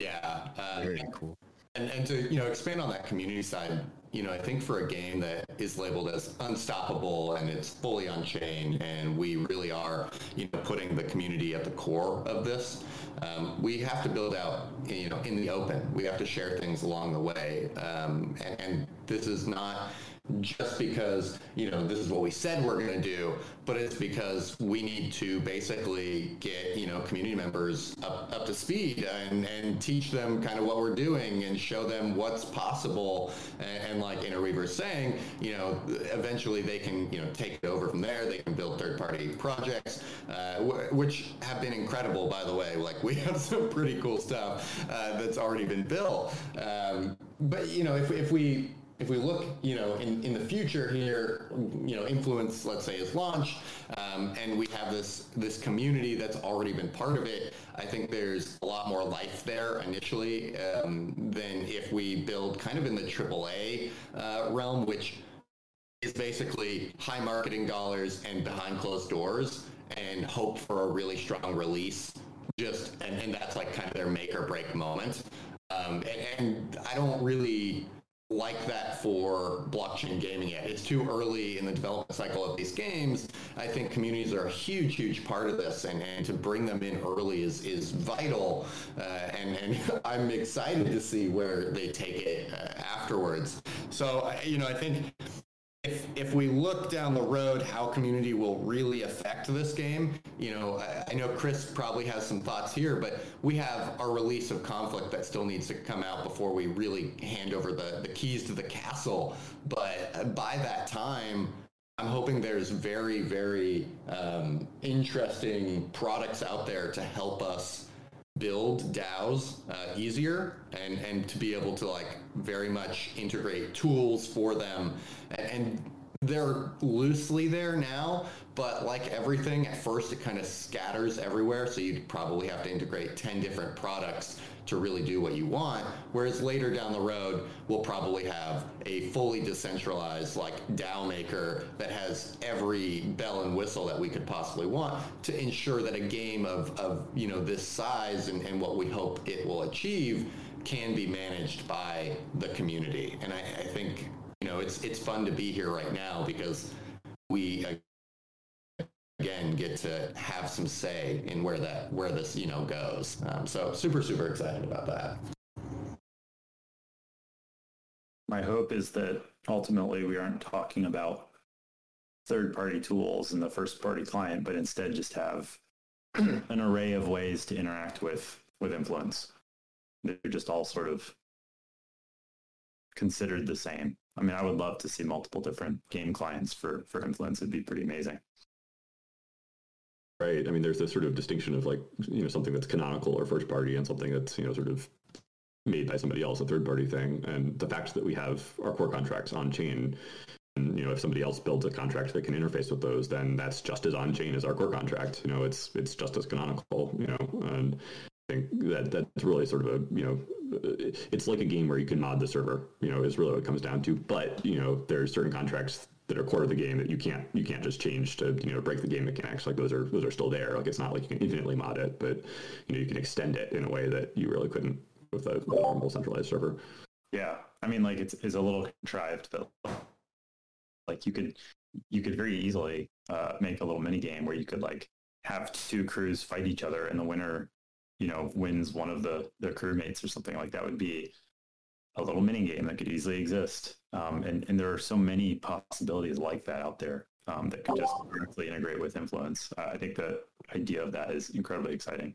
Yeah, uh, very cool. And, and to you know expand on that community side, you know I think for a game that is labeled as unstoppable and it's fully on chain, and we really are you know putting the community at the core of this. Um, we have to build out you know in the open. We have to share things along the way, um, and, and this is not just because you know this is what we said we're going to do but it's because we need to basically get you know community members up, up to speed and, and teach them kind of what we're doing and show them what's possible. And, and like Interweaver is saying you know eventually they can you know take it over from there. They can build third party projects uh, w- which have been incredible by the way. Like we have some pretty cool stuff uh, that's already been built. Um, but you know if, if we if we look, you know, in, in the future here, you know, influence, let's say, is launched, um, and we have this this community that's already been part of it. I think there's a lot more life there initially um, than if we build kind of in the AAA uh, realm, which is basically high marketing dollars and behind closed doors, and hope for a really strong release. Just and, and that's like kind of their make or break moment. Um, and, and I don't really like that for blockchain gaming yet. It's too early in the development cycle of these games. I think communities are a huge, huge part of this, and, and to bring them in early is is vital. Uh, and and I'm excited to see where they take it uh, afterwards. So you know, I think if, if we look down the road how community will really affect this game, you know, I, I, know Chris probably has some thoughts here, but we have our release of conflict that still needs to come out before we really hand over the, the keys to the castle. But by that time, I'm hoping there's very, very um, interesting products out there to help us build DAOs uh, easier and, and to be able to like very much integrate tools for them. And, they're loosely there now, but like everything, at first it kind of scatters everywhere. So you'd probably have to integrate 10 different products to really do what you want. Whereas later down the road, we'll probably have a fully decentralized like DAO maker that has every bell and whistle that we could possibly want to ensure that a game of, of you know this size and, and what we hope it will achieve can be managed by the community. And I, I think you know it's it's fun to be here right now because we again get to have some say in where that where this you know goes. Um, so super super excited about that. My hope is that ultimately we aren't talking about third party tools and the first party client, but instead just have an array of ways to interact with with influence. They're just all sort of considered the same. I mean, I would love to see multiple different game clients for for influence. It'd be pretty amazing. Right. I mean, there's this sort of distinction of like, you know, something that's canonical or first party and something that's, you know, sort of made by somebody else, a third party thing. And the fact that we have our core contracts on chain, and, you know, if somebody else builds a contract that can interface with those, then that's just as on chain as our core contract. You know, it's, it's just as canonical, you know, and think that that's really sort of a, you know, it's like a game where you can mod the server, you know, is really what it comes down to. But, you know, there's certain contracts that are core to the game that you can't you can't just change to you know break the game mechanics. Like those are those are still there. Like it's not like you can infinitely mod it but you know you can extend it in a way that you really couldn't with a normal centralized server. Yeah. I mean like it's, it's a little contrived but like you could you could very easily uh, make a little mini game where you could like have two crews fight each other and the winner you know wins one of the the crewmates or something like that would be a little mini game that could easily exist. Um, and, and there are so many possibilities like that out there um, that could just directly integrate with influence. Uh, I think the idea of that is incredibly exciting.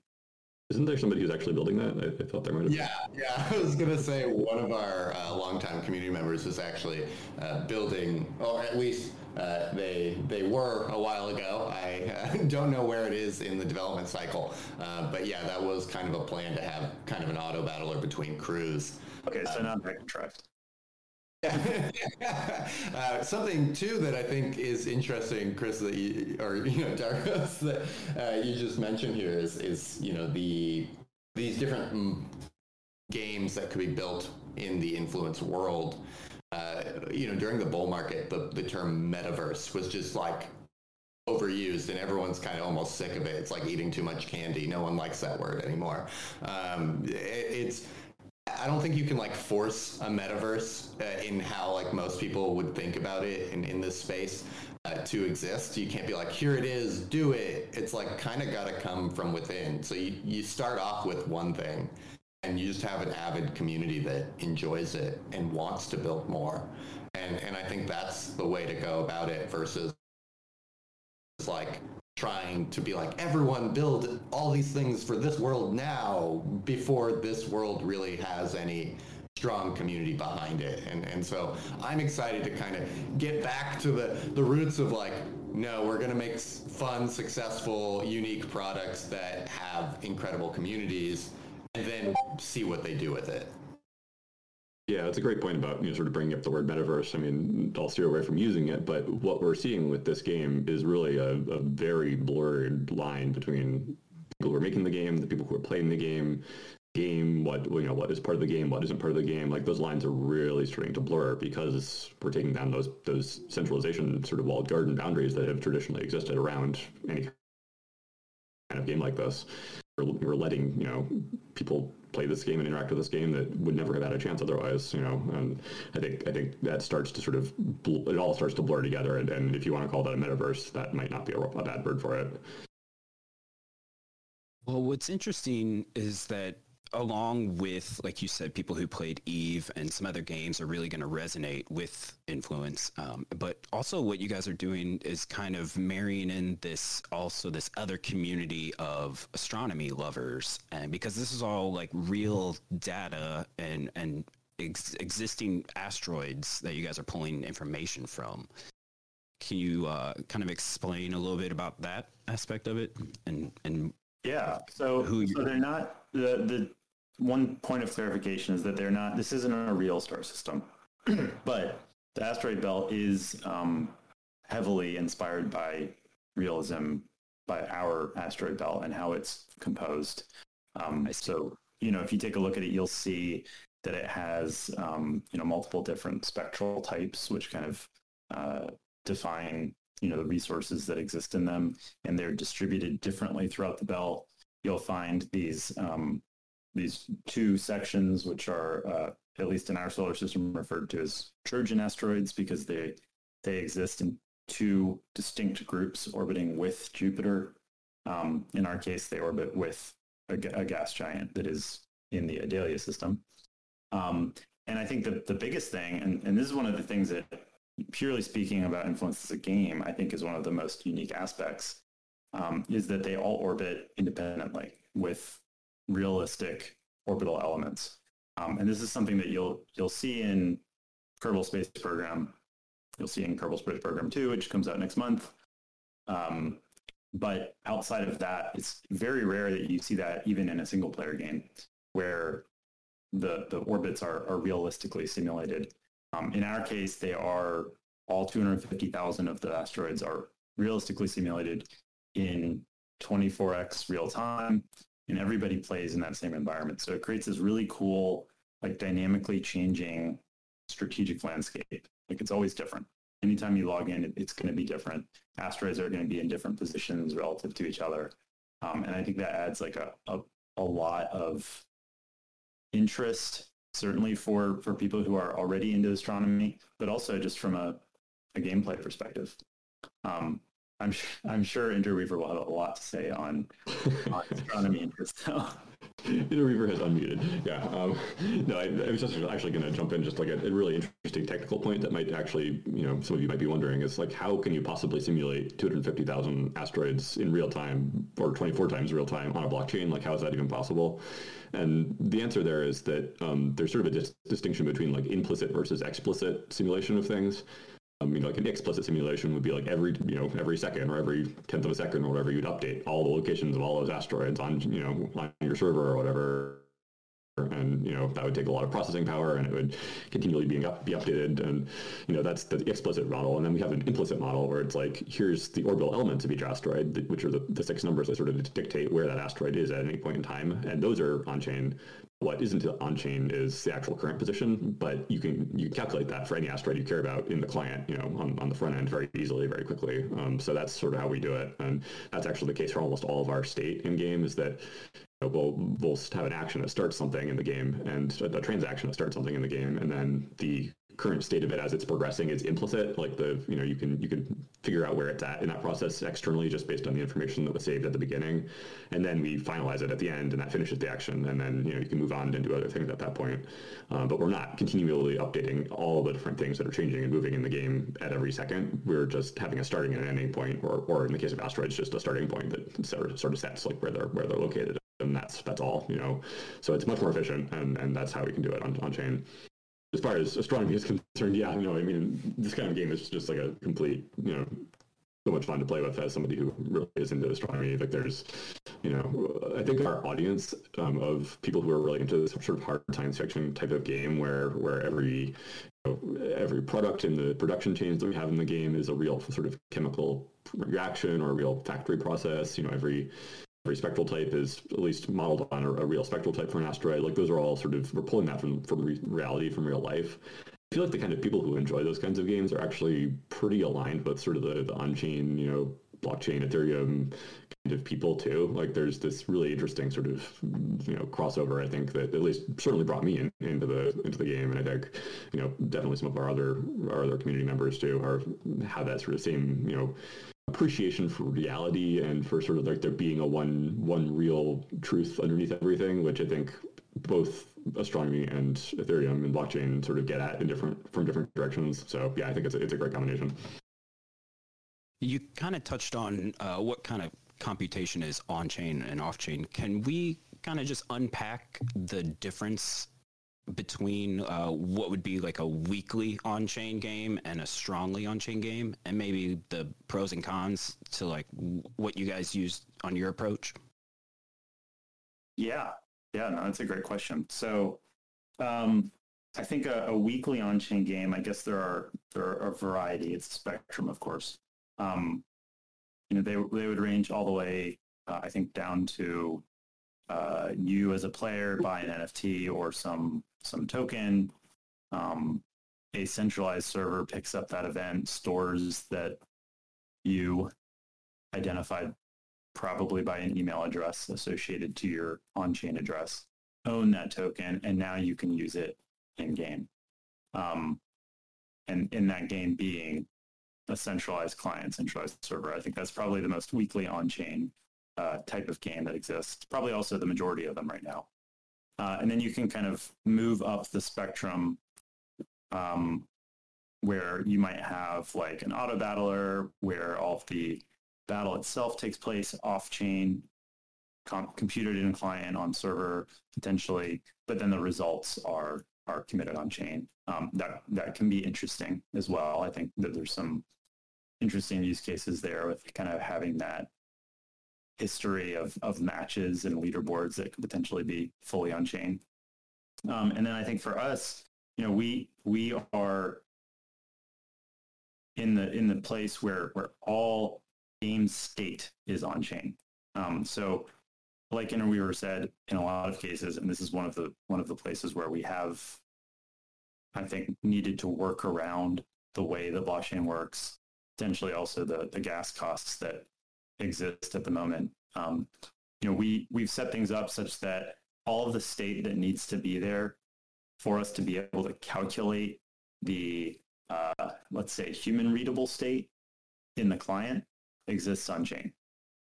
Isn't there somebody who's actually building that? I, I thought there might have. Yeah, yeah. I was gonna say one of our uh, longtime community members is actually uh, building, or at least uh, they they were a while ago. I uh, don't know where it is in the development cycle, uh, but yeah, that was kind of a plan to have kind of an auto battler between crews. Okay, so now I'm trust. uh, something too that I think is interesting, Chris, that you, or you know, Darkos, that uh, you just mentioned here is is you know the these different mm, games that could be built in the influence world. Uh, you know, during the bull market, the, the term metaverse was just like overused and everyone's kind of almost sick of it. It's like eating too much candy. No one likes that word anymore. Um, it, it's I don't think you can like force a metaverse uh, in how like most people would think about it in, in this space uh, to exist. You can't be like, here it is, do it. It's like kind of got to come from within. So you, you start off with one thing and you just have an avid community that enjoys it and wants to build more. And, and I think that's the way to go about it versus like trying to be like everyone build all these things for this world now before this world really has any strong community behind it and and so i'm excited to kind of get back to the the roots of like no we're going to make fun successful unique products that have incredible communities and then see what they do with it yeah, it's a great point about you know sort of bringing up the word metaverse. I mean, I'll steer away from using it, but what we're seeing with this game is really a, a very blurred line between people who are making the game, the people who are playing the game, game, what you know, what is part of the game, what isn't part of the game. Like those lines are really starting to blur because we're taking down those those centralization sort of walled garden boundaries that have traditionally existed around any kind of game like this. We're, we're letting you know people play this game and interact with this game that would never have had a chance otherwise. You know, and I think I think that starts to sort of it all starts to blur together. And, and if you want to call that a metaverse, that might not be a, a bad word for it. Well, what's interesting is that along with, like you said, people who played Eve and some other games are really going to resonate with influence. Um, but also, what you guys are doing is kind of marrying in this also this other community of astronomy lovers, and because this is all like real data and and ex- existing asteroids that you guys are pulling information from. Can you uh, kind of explain a little bit about that aspect of it and and yeah. So, who so they're not the the one point of clarification is that they're not. This isn't a real star system, but the asteroid belt is um, heavily inspired by realism by our asteroid belt and how it's composed. Um, so you know, if you take a look at it, you'll see that it has um, you know multiple different spectral types, which kind of uh, define you know the resources that exist in them, and they're distributed differently throughout the belt. You'll find these um, these two sections, which are uh, at least in our solar system referred to as Trojan asteroids, because they they exist in two distinct groups orbiting with Jupiter. Um, in our case, they orbit with a, a, gas giant that is in the Adalia system. Um, and I think the, the biggest thing, and, and this is one of the things that, purely speaking about influence as a game, I think is one of the most unique aspects, um, is that they all orbit independently with realistic orbital elements. Um, and this is something that you'll you'll see in Kerbal Space Program. You'll see in Kerbal Space Program 2, which comes out next month. Um, but outside of that, it's very rare that you see that even in a single player game where the, the orbits are, are realistically simulated. Um, in our case, they are all 250,000 of the asteroids are realistically simulated in 24x real time and everybody plays in that same environment. So it creates this really cool, like dynamically changing strategic landscape. Like it's always different. Anytime you log in, it's going to be different. Asteroids are going to be in different positions relative to each other. Um, and I think that adds like a, a, a lot of interest, certainly for, for people who are already into astronomy, but also just from a, a gameplay perspective. Um, I'm I'm sure Interweaver will have a lot to say on, on astronomy interest. Interweaver has unmuted. Yeah. Um, no, I, I, was just actually going to jump in just like a, a, really interesting technical point that might actually, you know, some of you might be wondering is like, how can you possibly simulate 250,000 asteroids in real time or 24 times real time on a blockchain? Like, how is that even possible? And the answer there is that um, there's sort of a dis- distinction between like implicit versus explicit simulation of things. Um, I mean, like an explicit simulation would be like every, you know, every second or every tenth of a second or whatever, you'd update all the locations of all those asteroids on, you know, on your server or whatever. And, you know, that would take a lot of processing power and it would continually be, up, be updated. And, you know, that's the explicit model. And then we have an implicit model where it's like, here's the orbital elements of each asteroid, which are the, the six numbers that sort of dictate where that asteroid is at any point in time. And those are on chain what isn't on chain is the actual current position, but you can you calculate that for any asteroid you care about in the client, you know, on, on the front end very easily, very quickly. Um, so that's sort of how we do it, and that's actually the case for almost all of our state in game. Is that you know, we'll we'll have an action that starts something in the game and a, a transaction that starts something in the game, and then the current state of it as it's progressing is implicit. Like the, you know, you can you can figure out where it's at in that process externally just based on the information that was saved at the beginning, and then we finalize it at the end, and that finishes the action, and then you know you can move on and do other things at that point. Um, but we're not continually updating all the different things that are changing and moving in the game at every second. We're just having a starting and an ending point, or, or in the case of asteroids, just a starting point that sort of, sort of sets like where they're where they're located and that's that's all you know so it's much more efficient and and that's how we can do it on, on chain as far as astronomy is concerned, yeah, no, I mean, this kind of game is just like a complete, you know, so much fun to play with as somebody who really is into astronomy. Like there's, you know, I think our audience um, of people who are really into this sort of hard science fiction type of game where, where every, you know, every product in the production chains that we have in the game is a real sort of chemical reaction or a real factory process. You know, every every spectral type is at least modeled on a, a, real spectral type for an asteroid. Like those are all sort of we're pulling that from from re- reality, from real life. I feel like the kind of people who enjoy those kinds of games are actually pretty aligned with sort of the, the on-chain, you know, blockchain, Ethereum kind of people too. Like there's this really interesting sort of you know crossover. I think that at least certainly brought me in, into the into the game, and I think you know definitely some of our other our other community members too are have that sort of same you know appreciation for reality and for sort of like there being a one one real truth underneath everything, which I think both astronomy and Ethereum and blockchain sort of get at in different from different directions. So yeah, I think it's a, it's a great combination. You kind of touched on uh, what kind of computation is on chain and off chain. Can we kind of just unpack the difference between uh, what would be like a weakly on-chain game and a strongly on-chain game, and maybe the pros and cons to like what you guys use on your approach? Yeah, yeah, no, that's a great question. So, um, I think a, a, weakly on-chain game. I guess there are there are a variety. It's a spectrum, of course. Um, you know, they they would range all the way, uh, I think, down to uh, you as a player buy an NFT or some some token. Um, a centralized server picks up that event, stores that you identified probably by an email address associated to your on-chain address, own that token, and now you can use it in game. Um, and in that game being a centralized client, centralized server. I think that's probably the most weakly on-chain uh, type of game that exists. Probably also the majority of them right now. Uh, and then you can kind of move up the spectrum um, where you might have like an auto battler where all of the battle itself takes place off chain, com- computed in client on server potentially, but then the results are are committed on chain. Um, that that can be interesting as well. I think that there's some interesting use cases there with kind of having that history of of matches and leaderboards that could potentially be fully on chain. Um, and then I think for us, you know, we we are in the in the place where where all game state is on chain. Um, so, like Interweaver said, in a lot of cases, and this is one of the one of the places where we have, I think, needed to work around the way the blockchain works. Potentially, also the the gas costs that exist at the moment. Um, you know, we we've set things up such that all of the state that needs to be there for us to be able to calculate the uh, let's say human readable state in the client exists on chain.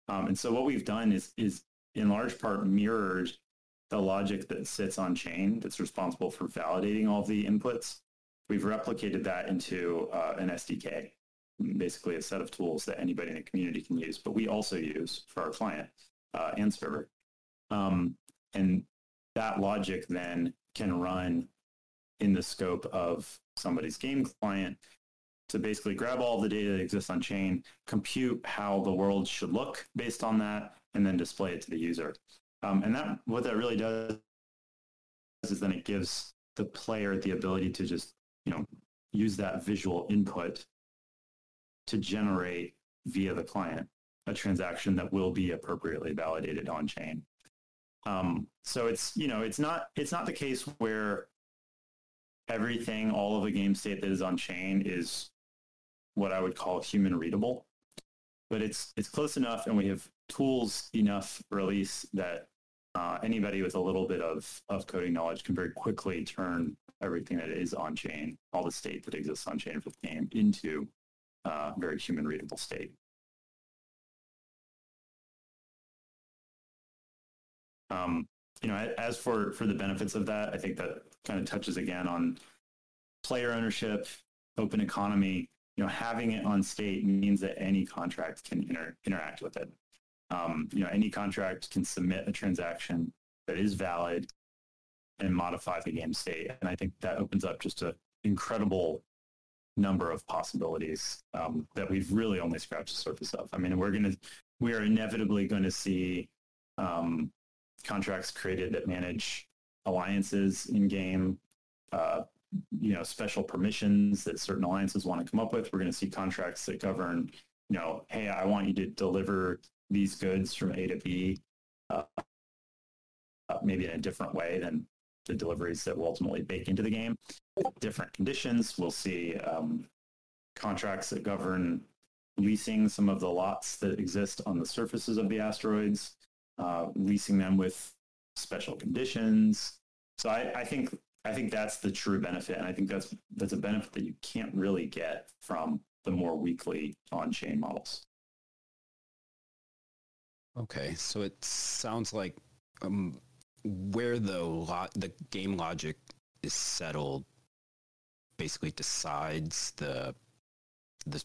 Um, and so what we've done is is in large part mirrored the logic that sits on chain that's responsible for validating all of the inputs. We've replicated that into uh, an SDK, basically a set of tools that anybody in the community can use, but we also use for our client uh, and server. Um, and that logic then can run in the scope of somebody's game client to basically grab all the data that exists on chain, compute how the world should look based on that, and then display it to the user. Um, and that what that really does is then it gives the player the ability to just you know use that visual input to generate via the client a transaction that will be appropriately validated on chain. Um, so it's you know it's not it's not the case where everything, all of the game state that is on chain is what I would call human readable. But it's it's close enough, and we have tools enough release that uh, anybody with a little bit of, of coding knowledge can very quickly turn everything that is on chain, all the state that exists on chain for the game, into uh, very human readable state. Um, you know, as for for the benefits of that, I think that kind of touches again on player ownership, open economy. You know, having it on state means that any contract can inter- interact with it. Um, you know, any contract can submit a transaction that is valid and modify the game state, and I think that opens up just an incredible number of possibilities um, that we've really only scratched the surface of. I mean, we're going to, we are inevitably going to see um, contracts created that manage alliances in game, uh, you know, special permissions that certain alliances want to come up with. We're going to see contracts that govern, you know, hey, I want you to deliver these goods from A to B, uh, uh, maybe in a different way than the deliveries that will ultimately bake into the game. Different conditions. We'll see um, contracts that govern leasing some of the lots that exist on the surfaces of the asteroids uh, leasing them with special conditions. So I, I think I think that's the true benefit, and I think that's that's a benefit that you can't really get from the more weakly on-chain models. Okay, so it sounds like um, where the lot the game logic is settled basically decides the the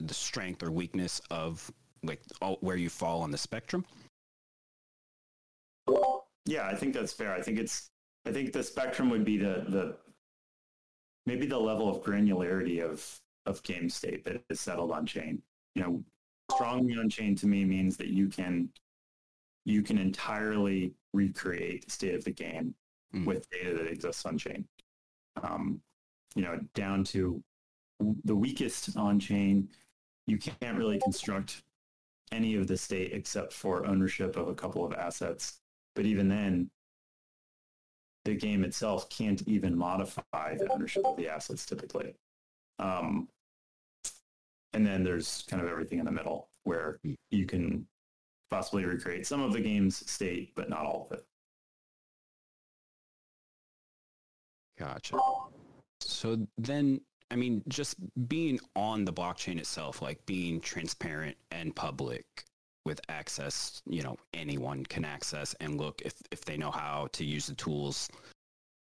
the strength or weakness of like all, where you fall on the spectrum. Yeah, I think that's fair. I think it's I think the spectrum would be the the maybe the level of granularity of of game state that is settled on chain. You know, strongly on chain to me means that you can you can entirely recreate the state of the game mm. with data that exists on chain. Um, you know, down to the weakest on chain, you can't really construct any of the state except for ownership of a couple of assets but even then, the game itself can't even modify the ownership of the assets typically. Um, and then there's kind of everything in the middle where you can possibly recreate some of the game's state, but not all of it. Gotcha. So then, I mean, just being on the blockchain itself, like being transparent and public with access, you know, anyone can access and look if, if they know how to use the tools.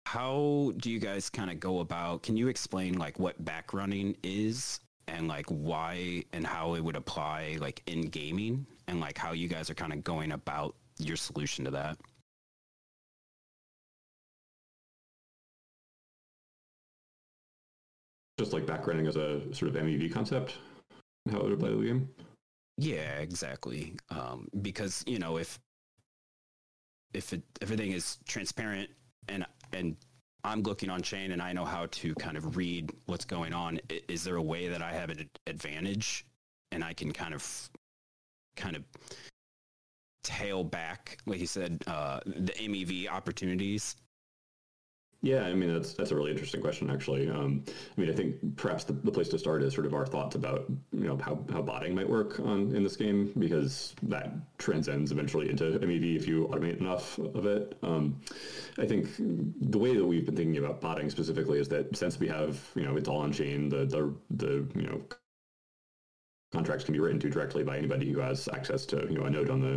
How do you guys kind of go about, can you explain like what backrunning is and like why and how it would apply like in gaming and like how you guys are kind of going about your solution to that? Just like backrunning as a sort of MEV concept, how it would apply to the game. Yeah, exactly. Um, because you know if if it, everything is transparent and and I'm looking on chain and I know how to kind of read what's going on, is there a way that I have an advantage and I can kind of kind of tail back, like you said, uh, the MEV opportunities yeah, I mean that's that's a really interesting question, actually. Um, I mean, I think perhaps the, the place to start is sort of our thoughts about you know how, how botting might work on in this game because that transcends eventually into MEV if you automate enough of it. Um, I think the way that we've been thinking about botting specifically is that since we have you know it's all on chain, the the the you know contracts can be written to directly by anybody who has access to you know a node on the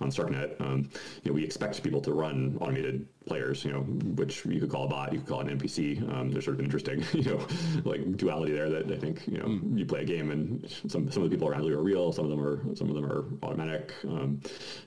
on Starknet. Um, you know, we expect people to run automated players, you know, which you could call a bot, you could call an NPC. Um, there's sort of an interesting, you know, like duality there that I think, you know, you play a game and some, some of the people around you are real, some of them are, some of them are automatic. Um,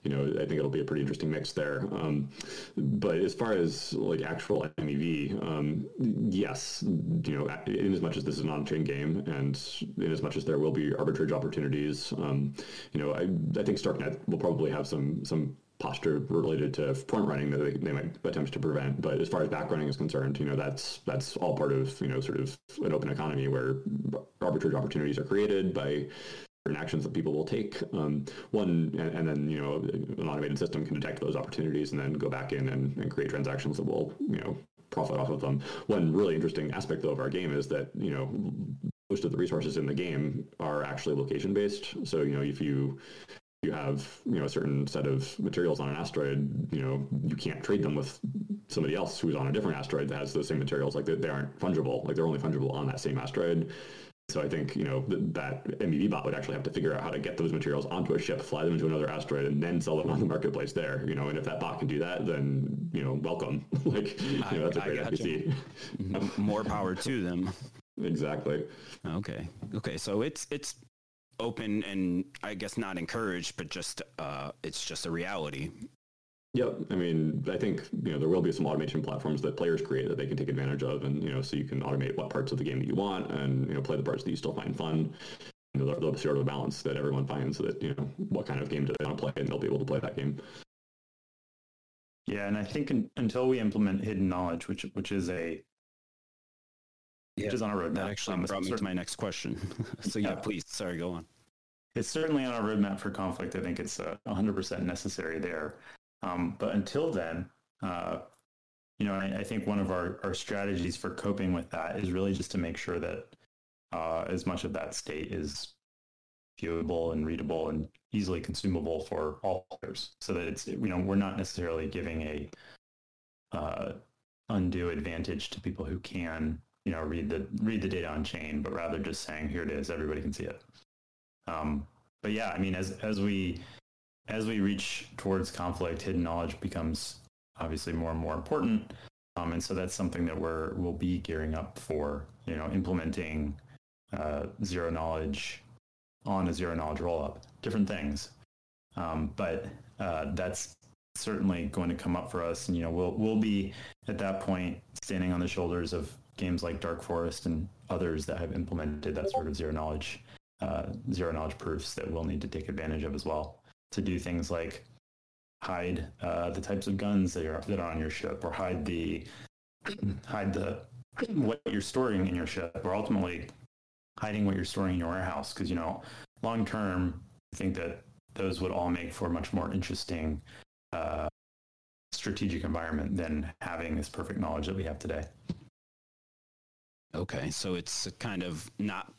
you know, I think it'll be a pretty interesting mix there. Um, but as far as like actual MEV, um, yes, you know, in as much as this is an on-chain game and in as much as there will be arbitrage opportunities, um, you know, I, I think Starknet will probably have some, some posture related to front running that they, they might attempt to prevent. But as far as back running is concerned, you know, that's that's all part of, you know, sort of an open economy where arbitrage opportunities are created by certain actions that people will take. Um, one, and, and, then, you know, an automated system can detect those opportunities and then go back in and, and create transactions that will, you know, profit off of them. One really interesting aspect though of our game is that, you know, most of the resources in the game are actually location based. So, you know, if you you have you know a certain set of materials on an asteroid, you know you can't trade them with somebody else who's on a different asteroid that has those same materials. Like they, they aren't fungible. Like they're only fungible on that same asteroid. So I think you know th- that MEV bot would actually have to figure out how to get those materials onto a ship, fly them into another asteroid, and then sell them on the marketplace there. You know, and if that bot can do that, then you know, welcome. like you know, that's a great NPC. More power to them. exactly. Okay. Okay. So it's it's open and I guess not encouraged, but just uh, it's just a reality. Yep. I mean, I think you know there will be some automation platforms that players create that they can take advantage of, and you know, so you can automate what parts of the game that you want, and you know, play the parts that you still find fun. You know, there'll be sort of a balance that everyone finds that you know what kind of game do they want to play, and they'll be able to play that game. Yeah, and I think in, until we implement hidden knowledge, which which is a yeah, which is on our roadmap. That actually um, brought me to my next question. so yeah, yeah, please, sorry, go on. It's certainly on our roadmap for conflict. I think it's uh, 100% necessary there. Um, but until then, uh, you know, I, I, think one of our, our strategies for coping with that is really just to make sure that uh, as much of that state is viewable and readable and easily consumable for all players so that it's, you know, we're not necessarily giving a uh, undue advantage to people who can you know read the read the data on chain, but rather just saying here it is, everybody can see it. Um, but yeah, I mean, as as we as we reach towards conflict, hidden knowledge becomes obviously more and more important. Um, and so that's something that we're we'll be gearing up for. You know, implementing uh, zero knowledge on a zero knowledge rollup, different things. Um, but uh, that's certainly going to come up for us, and you know, we'll we'll be at that point standing on the shoulders of games like Dark Forest and others that have implemented that sort of zero knowledge uh, zero knowledge proofs that we'll need to take advantage of as well to do things like hide uh, the types of guns that are that are on your ship or hide the hide the what you're storing in your ship or ultimately hiding what you're storing in your warehouse because you know long term I think that those would all make for a much more interesting uh, strategic environment than having this perfect knowledge that we have today. Okay, so it's kind of not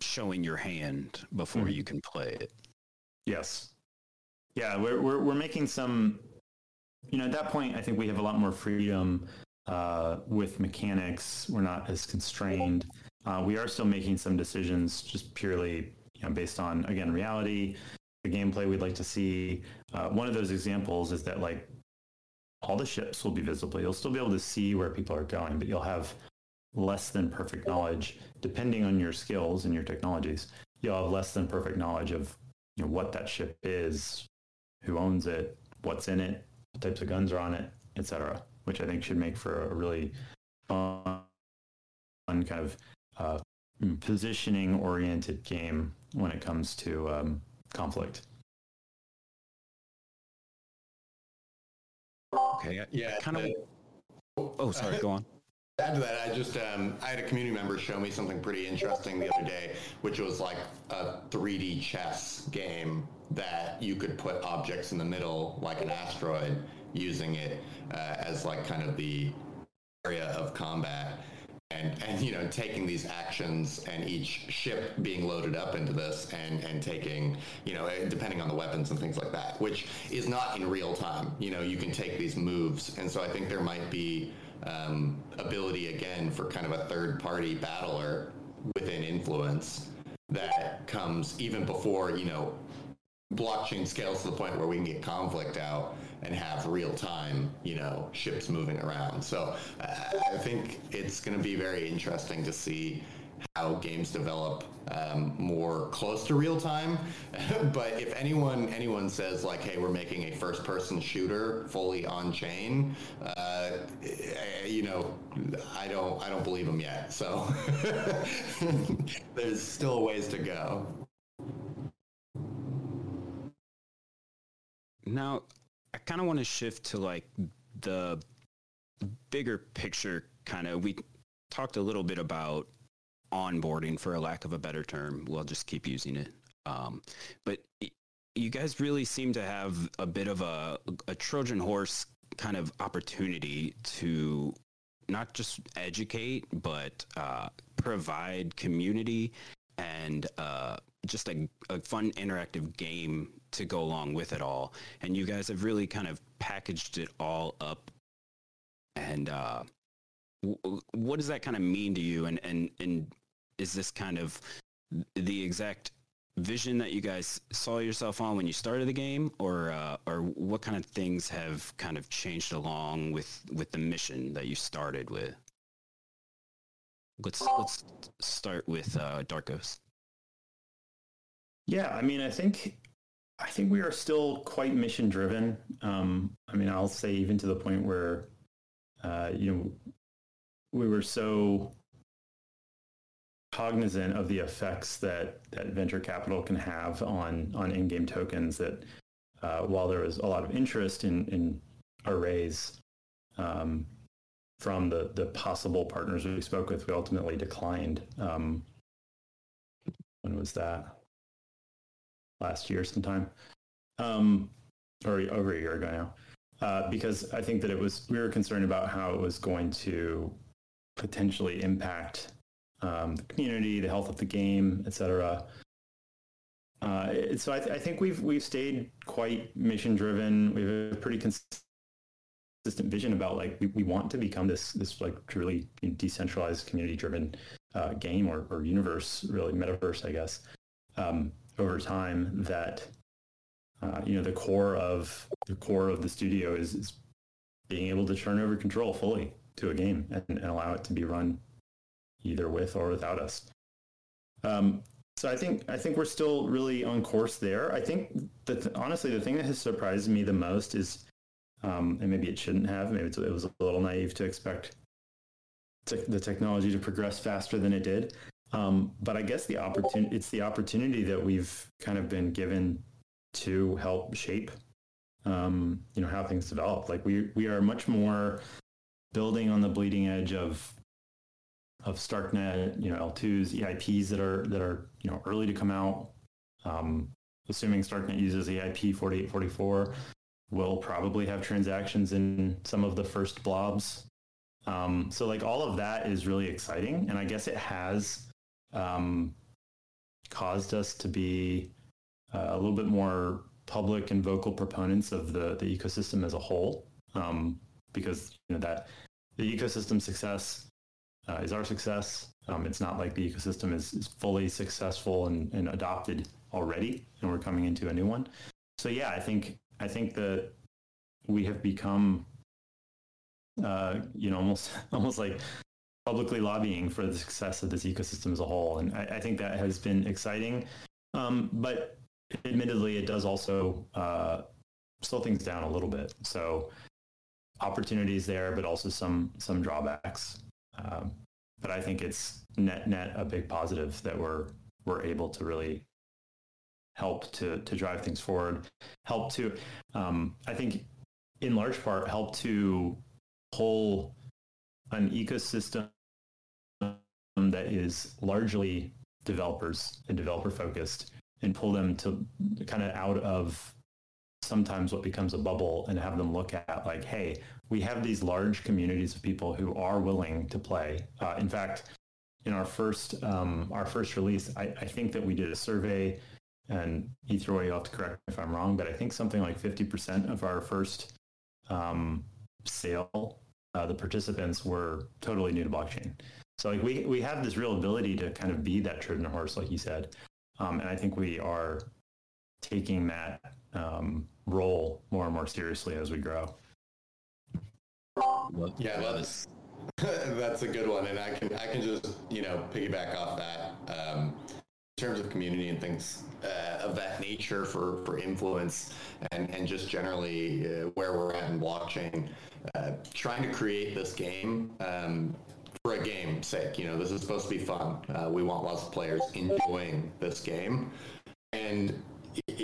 showing your hand before mm-hmm. you can play it. Yes. Yeah, we're, we're we're making some. You know, at that point, I think we have a lot more freedom uh, with mechanics. We're not as constrained, uh, we are still making some decisions just purely you know, based on again reality, the gameplay we'd like to see. Uh, one of those examples is that like all the ships will be visible. You'll still be able to see where people are going, but you'll have less than perfect knowledge, depending on your skills and your technologies. You'll have less than perfect knowledge of you know, what that ship is, who owns it, what's in it, what types of guns are on it, etc. Which I think should make for a really fun kind of uh, positioning oriented game when it comes to um, conflict. Okay. Yeah. Kind of. Oh, sorry. Go on. Add to that, I just um, I had a community member show me something pretty interesting the other day, which was like a 3D chess game that you could put objects in the middle, like an asteroid, using it uh, as like kind of the area of combat. And and you know taking these actions and each ship being loaded up into this and and taking you know eh, depending on the weapons and things like that which is not in real time. You know you can take these moves. And so i think there might be um, ability again for kind of a third party battler within influence that comes even before you know blockchain scales to the point where we can get conflict out and have real time, you know, ships moving around. So I think it's going to be very interesting to see how games develop um, more close to real time. but if anyone anyone says like, "Hey, we're making a first person shooter fully on chain," uh, you know, I don't I don't believe them yet. So there's still ways to go. Now, I kind of want to shift to like the bigger picture kind of we talked a little bit about onboarding for a lack of a better term we'll just keep using it um, but you guys really seem to have a bit of a, a trojan horse kind of opportunity to not just educate but uh, provide community and uh, just a, a fun interactive game to go along with it all. And you guys have really kind of packaged it all up. And uh, w- what does that kind of mean to you? And, and, and is this kind of the exact vision that you guys saw yourself on when you started the game? Or uh, or what kind of things have kind of changed along with with the mission that you started with? Let's let's start with uh, Darkos yeah i mean i think I think we are still quite mission driven. Um, I mean, I'll say even to the point where, uh, you know, we were so cognizant of the effects that, that venture capital can have on on in-game tokens that uh, while there was a lot of interest in, in arrays um, from the, the possible partners we spoke with, we ultimately declined. Um, when was that? last year sometime, um, or over a year ago now, uh, because I think that it was we were concerned about how it was going to potentially impact um, the community, the health of the game, etc. Uh, so I, th- I, think we've we've stayed quite mission driven. We have a pretty consistent vision about like we, we want to become this this like truly decentralized community driven uh, game or, or universe, really metaverse, I guess. Um, over time that uh, you know the core of the core of the studio is, is, being able to turn over control fully to a game and, and, allow it to be run either with or without us. Um, so I think I think we're still really on course there. I think that honestly, the thing that has surprised me the most is, um, and maybe it shouldn't have. Maybe it was a little naive to expect te- the technology to progress faster than it did. Um, but I guess the opportunity it's the opportunity that we've kind of been given to help shape um, you know how things develop. Like we we are much more building on the bleeding edge of of Starknet, you know, L2s, EIPs that are that are you know early to come out. Um, assuming Starknet uses EIP 4844, we'll probably have transactions in some of the first blobs. Um, so like all of that is really exciting, and I guess it has um, caused us to be uh, a little bit more public and vocal proponents of the, the ecosystem as a whole um, because you know that the ecosystem success uh, is our success. Um, it's not like the ecosystem is, is fully successful and, and adopted already, and we're coming into a new one. So yeah, I think I think that we have become, uh, you know, almost almost like publicly lobbying for the success of this ecosystem as a whole, and I, I think that has been exciting. Um, but admittedly, it does also uh, slow things down a little bit. So opportunities there, but also some some drawbacks. Um, but I think it's net net a big positive that we're we're able to really help to to drive things forward, help to um, I think in large part help to pull an ecosystem that is largely developers and developer focused and pull them to kind of out of sometimes what becomes a bubble and have them look at like, hey, we have these large communities of people who are willing to play. Uh, in fact, in our first um, our first release, I, I, think that we did a survey, and Ether, you'll have to correct me if I'm wrong, but I think something like 50% of our first um, sale, uh, the participants were totally new to blockchain. So like we we have this real ability to kind of be that Trojan horse, like you said, um, and I think we are taking that um, role more and more seriously as we grow. Yeah, that's that's a good one, and I can I can just you know piggyback off that. Um, in terms of community and things uh, of that nature for, for influence and, and just generally uh, where we're at in blockchain, uh, trying to create this game um, for a game's sake. You know, this is supposed to be fun. Uh, we want lots of players enjoying this game. And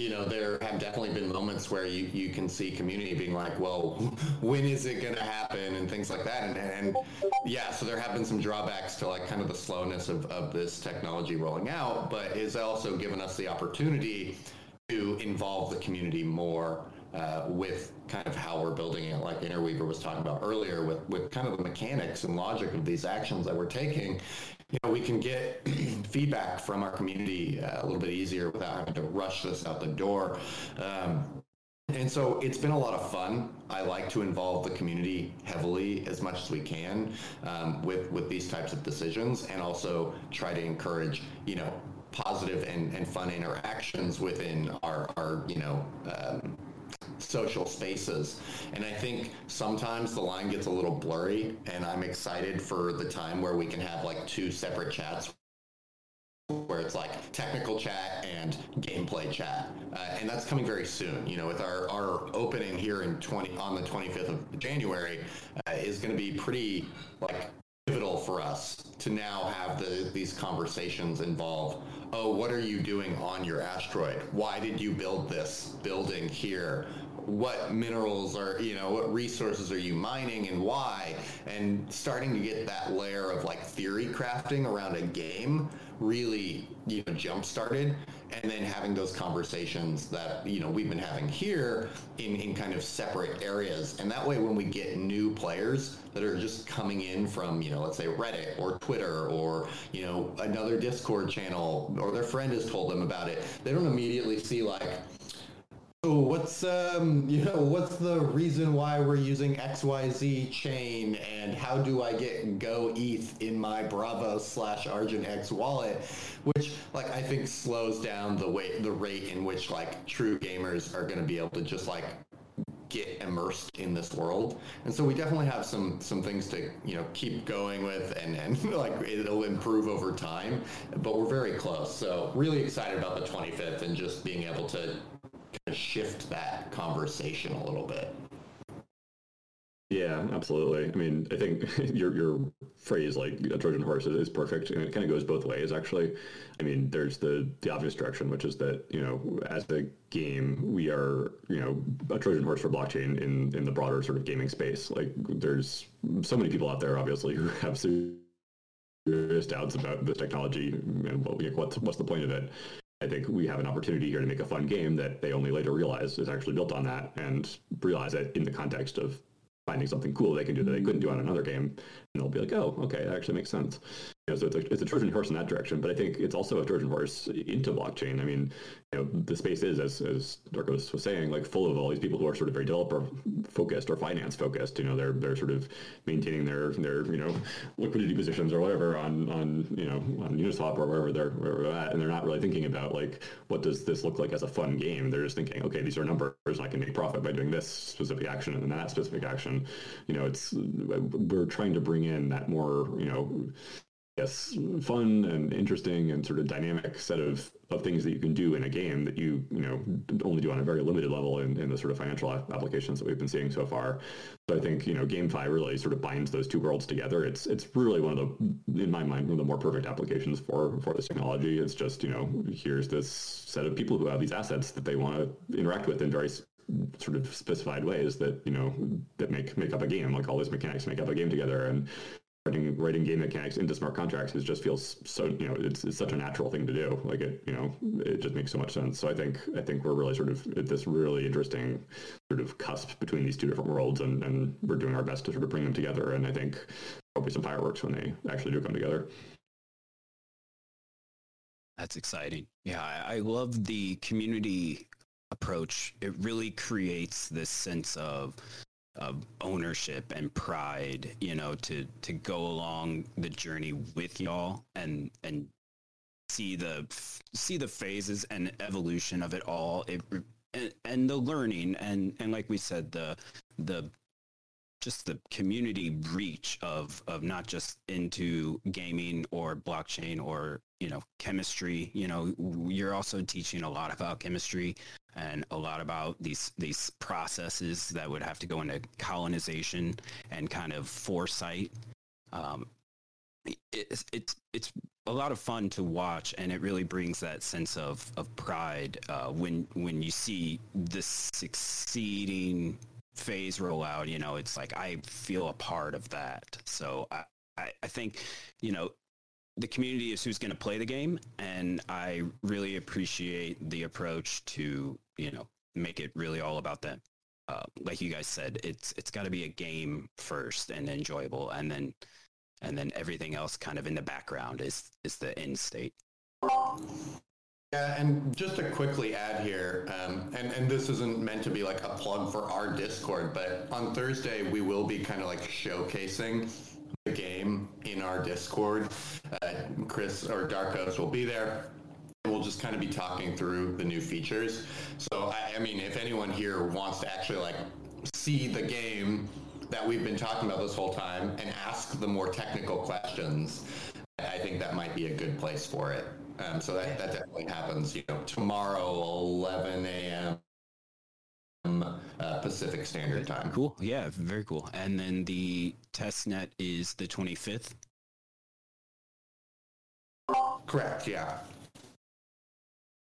you know, there have definitely been moments where you, you can see community being like, well, when is it going to happen and things like that. And, and yeah, so there have been some drawbacks to like kind of the slowness of, of this technology rolling out, but it's also given us the opportunity to involve the community more uh, with kind of how we're building it, like Interweaver was talking about earlier, with, with kind of the mechanics and logic of these actions that we're taking, you know, we can get feedback from our community uh, a little bit easier without having to rush this out the door. Um, and so it's been a lot of fun. I like to involve the community heavily as much as we can um, with with these types of decisions, and also try to encourage you know positive and, and fun interactions within our our you know um, social spaces. And I think sometimes the line gets a little blurry, and I'm excited for the time where we can have like two separate chats where it's like technical chat and gameplay chat. Uh, and that's coming very soon. You know, with our, our opening here in 20 on the 25th of January uh, is going to be pretty like pivotal for us to now have the, these conversations involve oh what are you doing on your asteroid why did you build this building here what minerals are you know what resources are you mining and why? And starting to get that layer of like theory crafting around a game really you know jump started and then having those conversations that you know we've been having here in, in kind of separate areas. And that way when we get new players that are just coming in from you know let's say reddit or twitter or you know another discord channel or their friend has told them about it they don't immediately see like so what's um you know what's the reason why we're using XYZ chain and how do I get Go ETH in my Braavos slash Argent X wallet, which like I think slows down the way the rate in which like true gamers are going to be able to just like get immersed in this world. And so we definitely have some some things to you know keep going with, and and like it'll improve over time. But we're very close. So really excited about the 25th and just being able to of shift that conversation a little bit. Yeah, absolutely. I mean, I think your your phrase like a Trojan horse is, is, perfect, and it kind of goes both ways. Actually, I mean, there's the the obvious direction, which is that you know, as a game, we are you know a Trojan horse for blockchain in in the broader sort of gaming space. Like, there's so many people out there, obviously, who have serious doubts about the technology and what, what's what's the point of it. I think we have an opportunity here to make a fun game that they only later realize is actually built on that and realize that in the context of finding something cool they can do that they couldn't do on another game, and they'll be like, oh, okay, that actually makes sense. You know, so it's a, it's a Trojan horse in that direction, but I think it's also a Trojan horse into blockchain. I mean, you know, the space is, as, as Darkos was saying, like full of all these people who are sort of very developer focused or finance focused. You know, they're they're sort of maintaining their their you know liquidity positions or whatever on on you know on Uniswap or wherever they're wherever they're at, and they're not really thinking about like what does this look like as a fun game. They're just thinking, okay, these are numbers, I can make profit by doing this specific action and then that specific action. You know, it's we're trying to bring in that more you know yes, fun and interesting and sort of dynamic set of, of things that you can do in a game that you you know only do on a very limited level in, in the sort of financial applications that we've been seeing so far. So I think you know GameFi really sort of binds those two worlds together. It's it's really one of the in my mind one of the more perfect applications for for this technology. It's just you know here's this set of people who have these assets that they want to interact with in very sort of specified ways that you know that make make up a game like all these mechanics make up a game together and writing writing game mechanics into smart contracts it just feels so you know it's, it's such a natural thing to do. Like it you know it just makes so much sense. So i think i think we're really sort of at this really interesting sort of cusp between these two different worlds and, and we're doing our best to sort of bring them together and i think there'll be some fireworks when they actually do come together. That's exciting. Yeah I, I love the community approach it really creates this sense of of ownership and pride, you know, to to go along the journey with y'all and and see the see the phases and evolution of it all. It and, and the learning and and like we said the the just the community reach of of not just into gaming or blockchain or you know chemistry you know you're also teaching a lot about chemistry and a lot about these these processes that would have to go into colonization and kind of foresight. Um, it's it's it's a lot of fun to watch, and it really brings that sense of of pride uh, when when you see the succeeding phase rollout. You know, it's like I feel a part of that. So I I, I think you know the community is who's going to play the game, and I really appreciate the approach to you know make it really all about them. Uh, like you guys said, it's it's got to be a game first and enjoyable, and then and then everything else kind of in the background is is the end state. Yeah, and just to quickly add here, um, and, and this isn't meant to be like a plug for our Discord, but on Thursday we will be kind of like showcasing the game in our Discord. Uh, Chris or Darkos will be there. We'll just kind of be talking through the new features. So, I, I mean, if anyone here wants to actually like see the game that we've been talking about this whole time and ask the more technical questions, I think that might be a good place for it. Um, so that, that definitely happens, you know, tomorrow, 11 a.m uh, Pacific Standard Time. Cool. Yeah, very cool. And then the test net is the 25th. Correct. Yeah.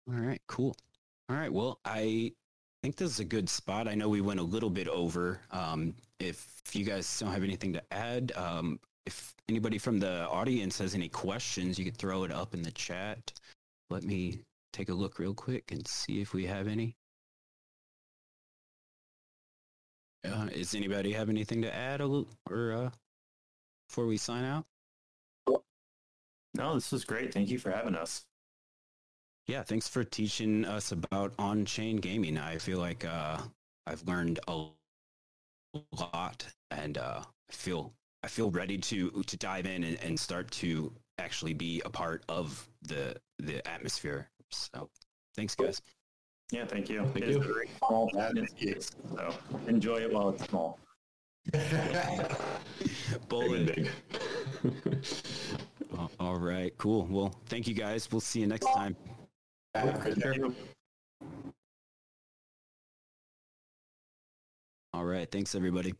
All right. Cool. All right. Well, I think this is a good spot. I know we went a little bit over. Um, if you guys don't have anything to add, um, if anybody from the audience has any questions, you could throw it up in the chat. Let me take a look real quick and see if we have any. Uh, does anybody have anything to add or uh, before we sign out? No, this was great. Thank you for having us. Yeah, thanks for teaching us about on-chain gaming. I feel like uh, I've learned a lot, and uh, I feel I feel ready to to dive in and, and start to actually be a part of the the atmosphere. So, thanks, guys. Yeah, thank you. Thank it you. very small space, so enjoy it while it's small. Bowling big. All right, cool. Well, thank you guys. We'll see you next time. All right, thanks everybody.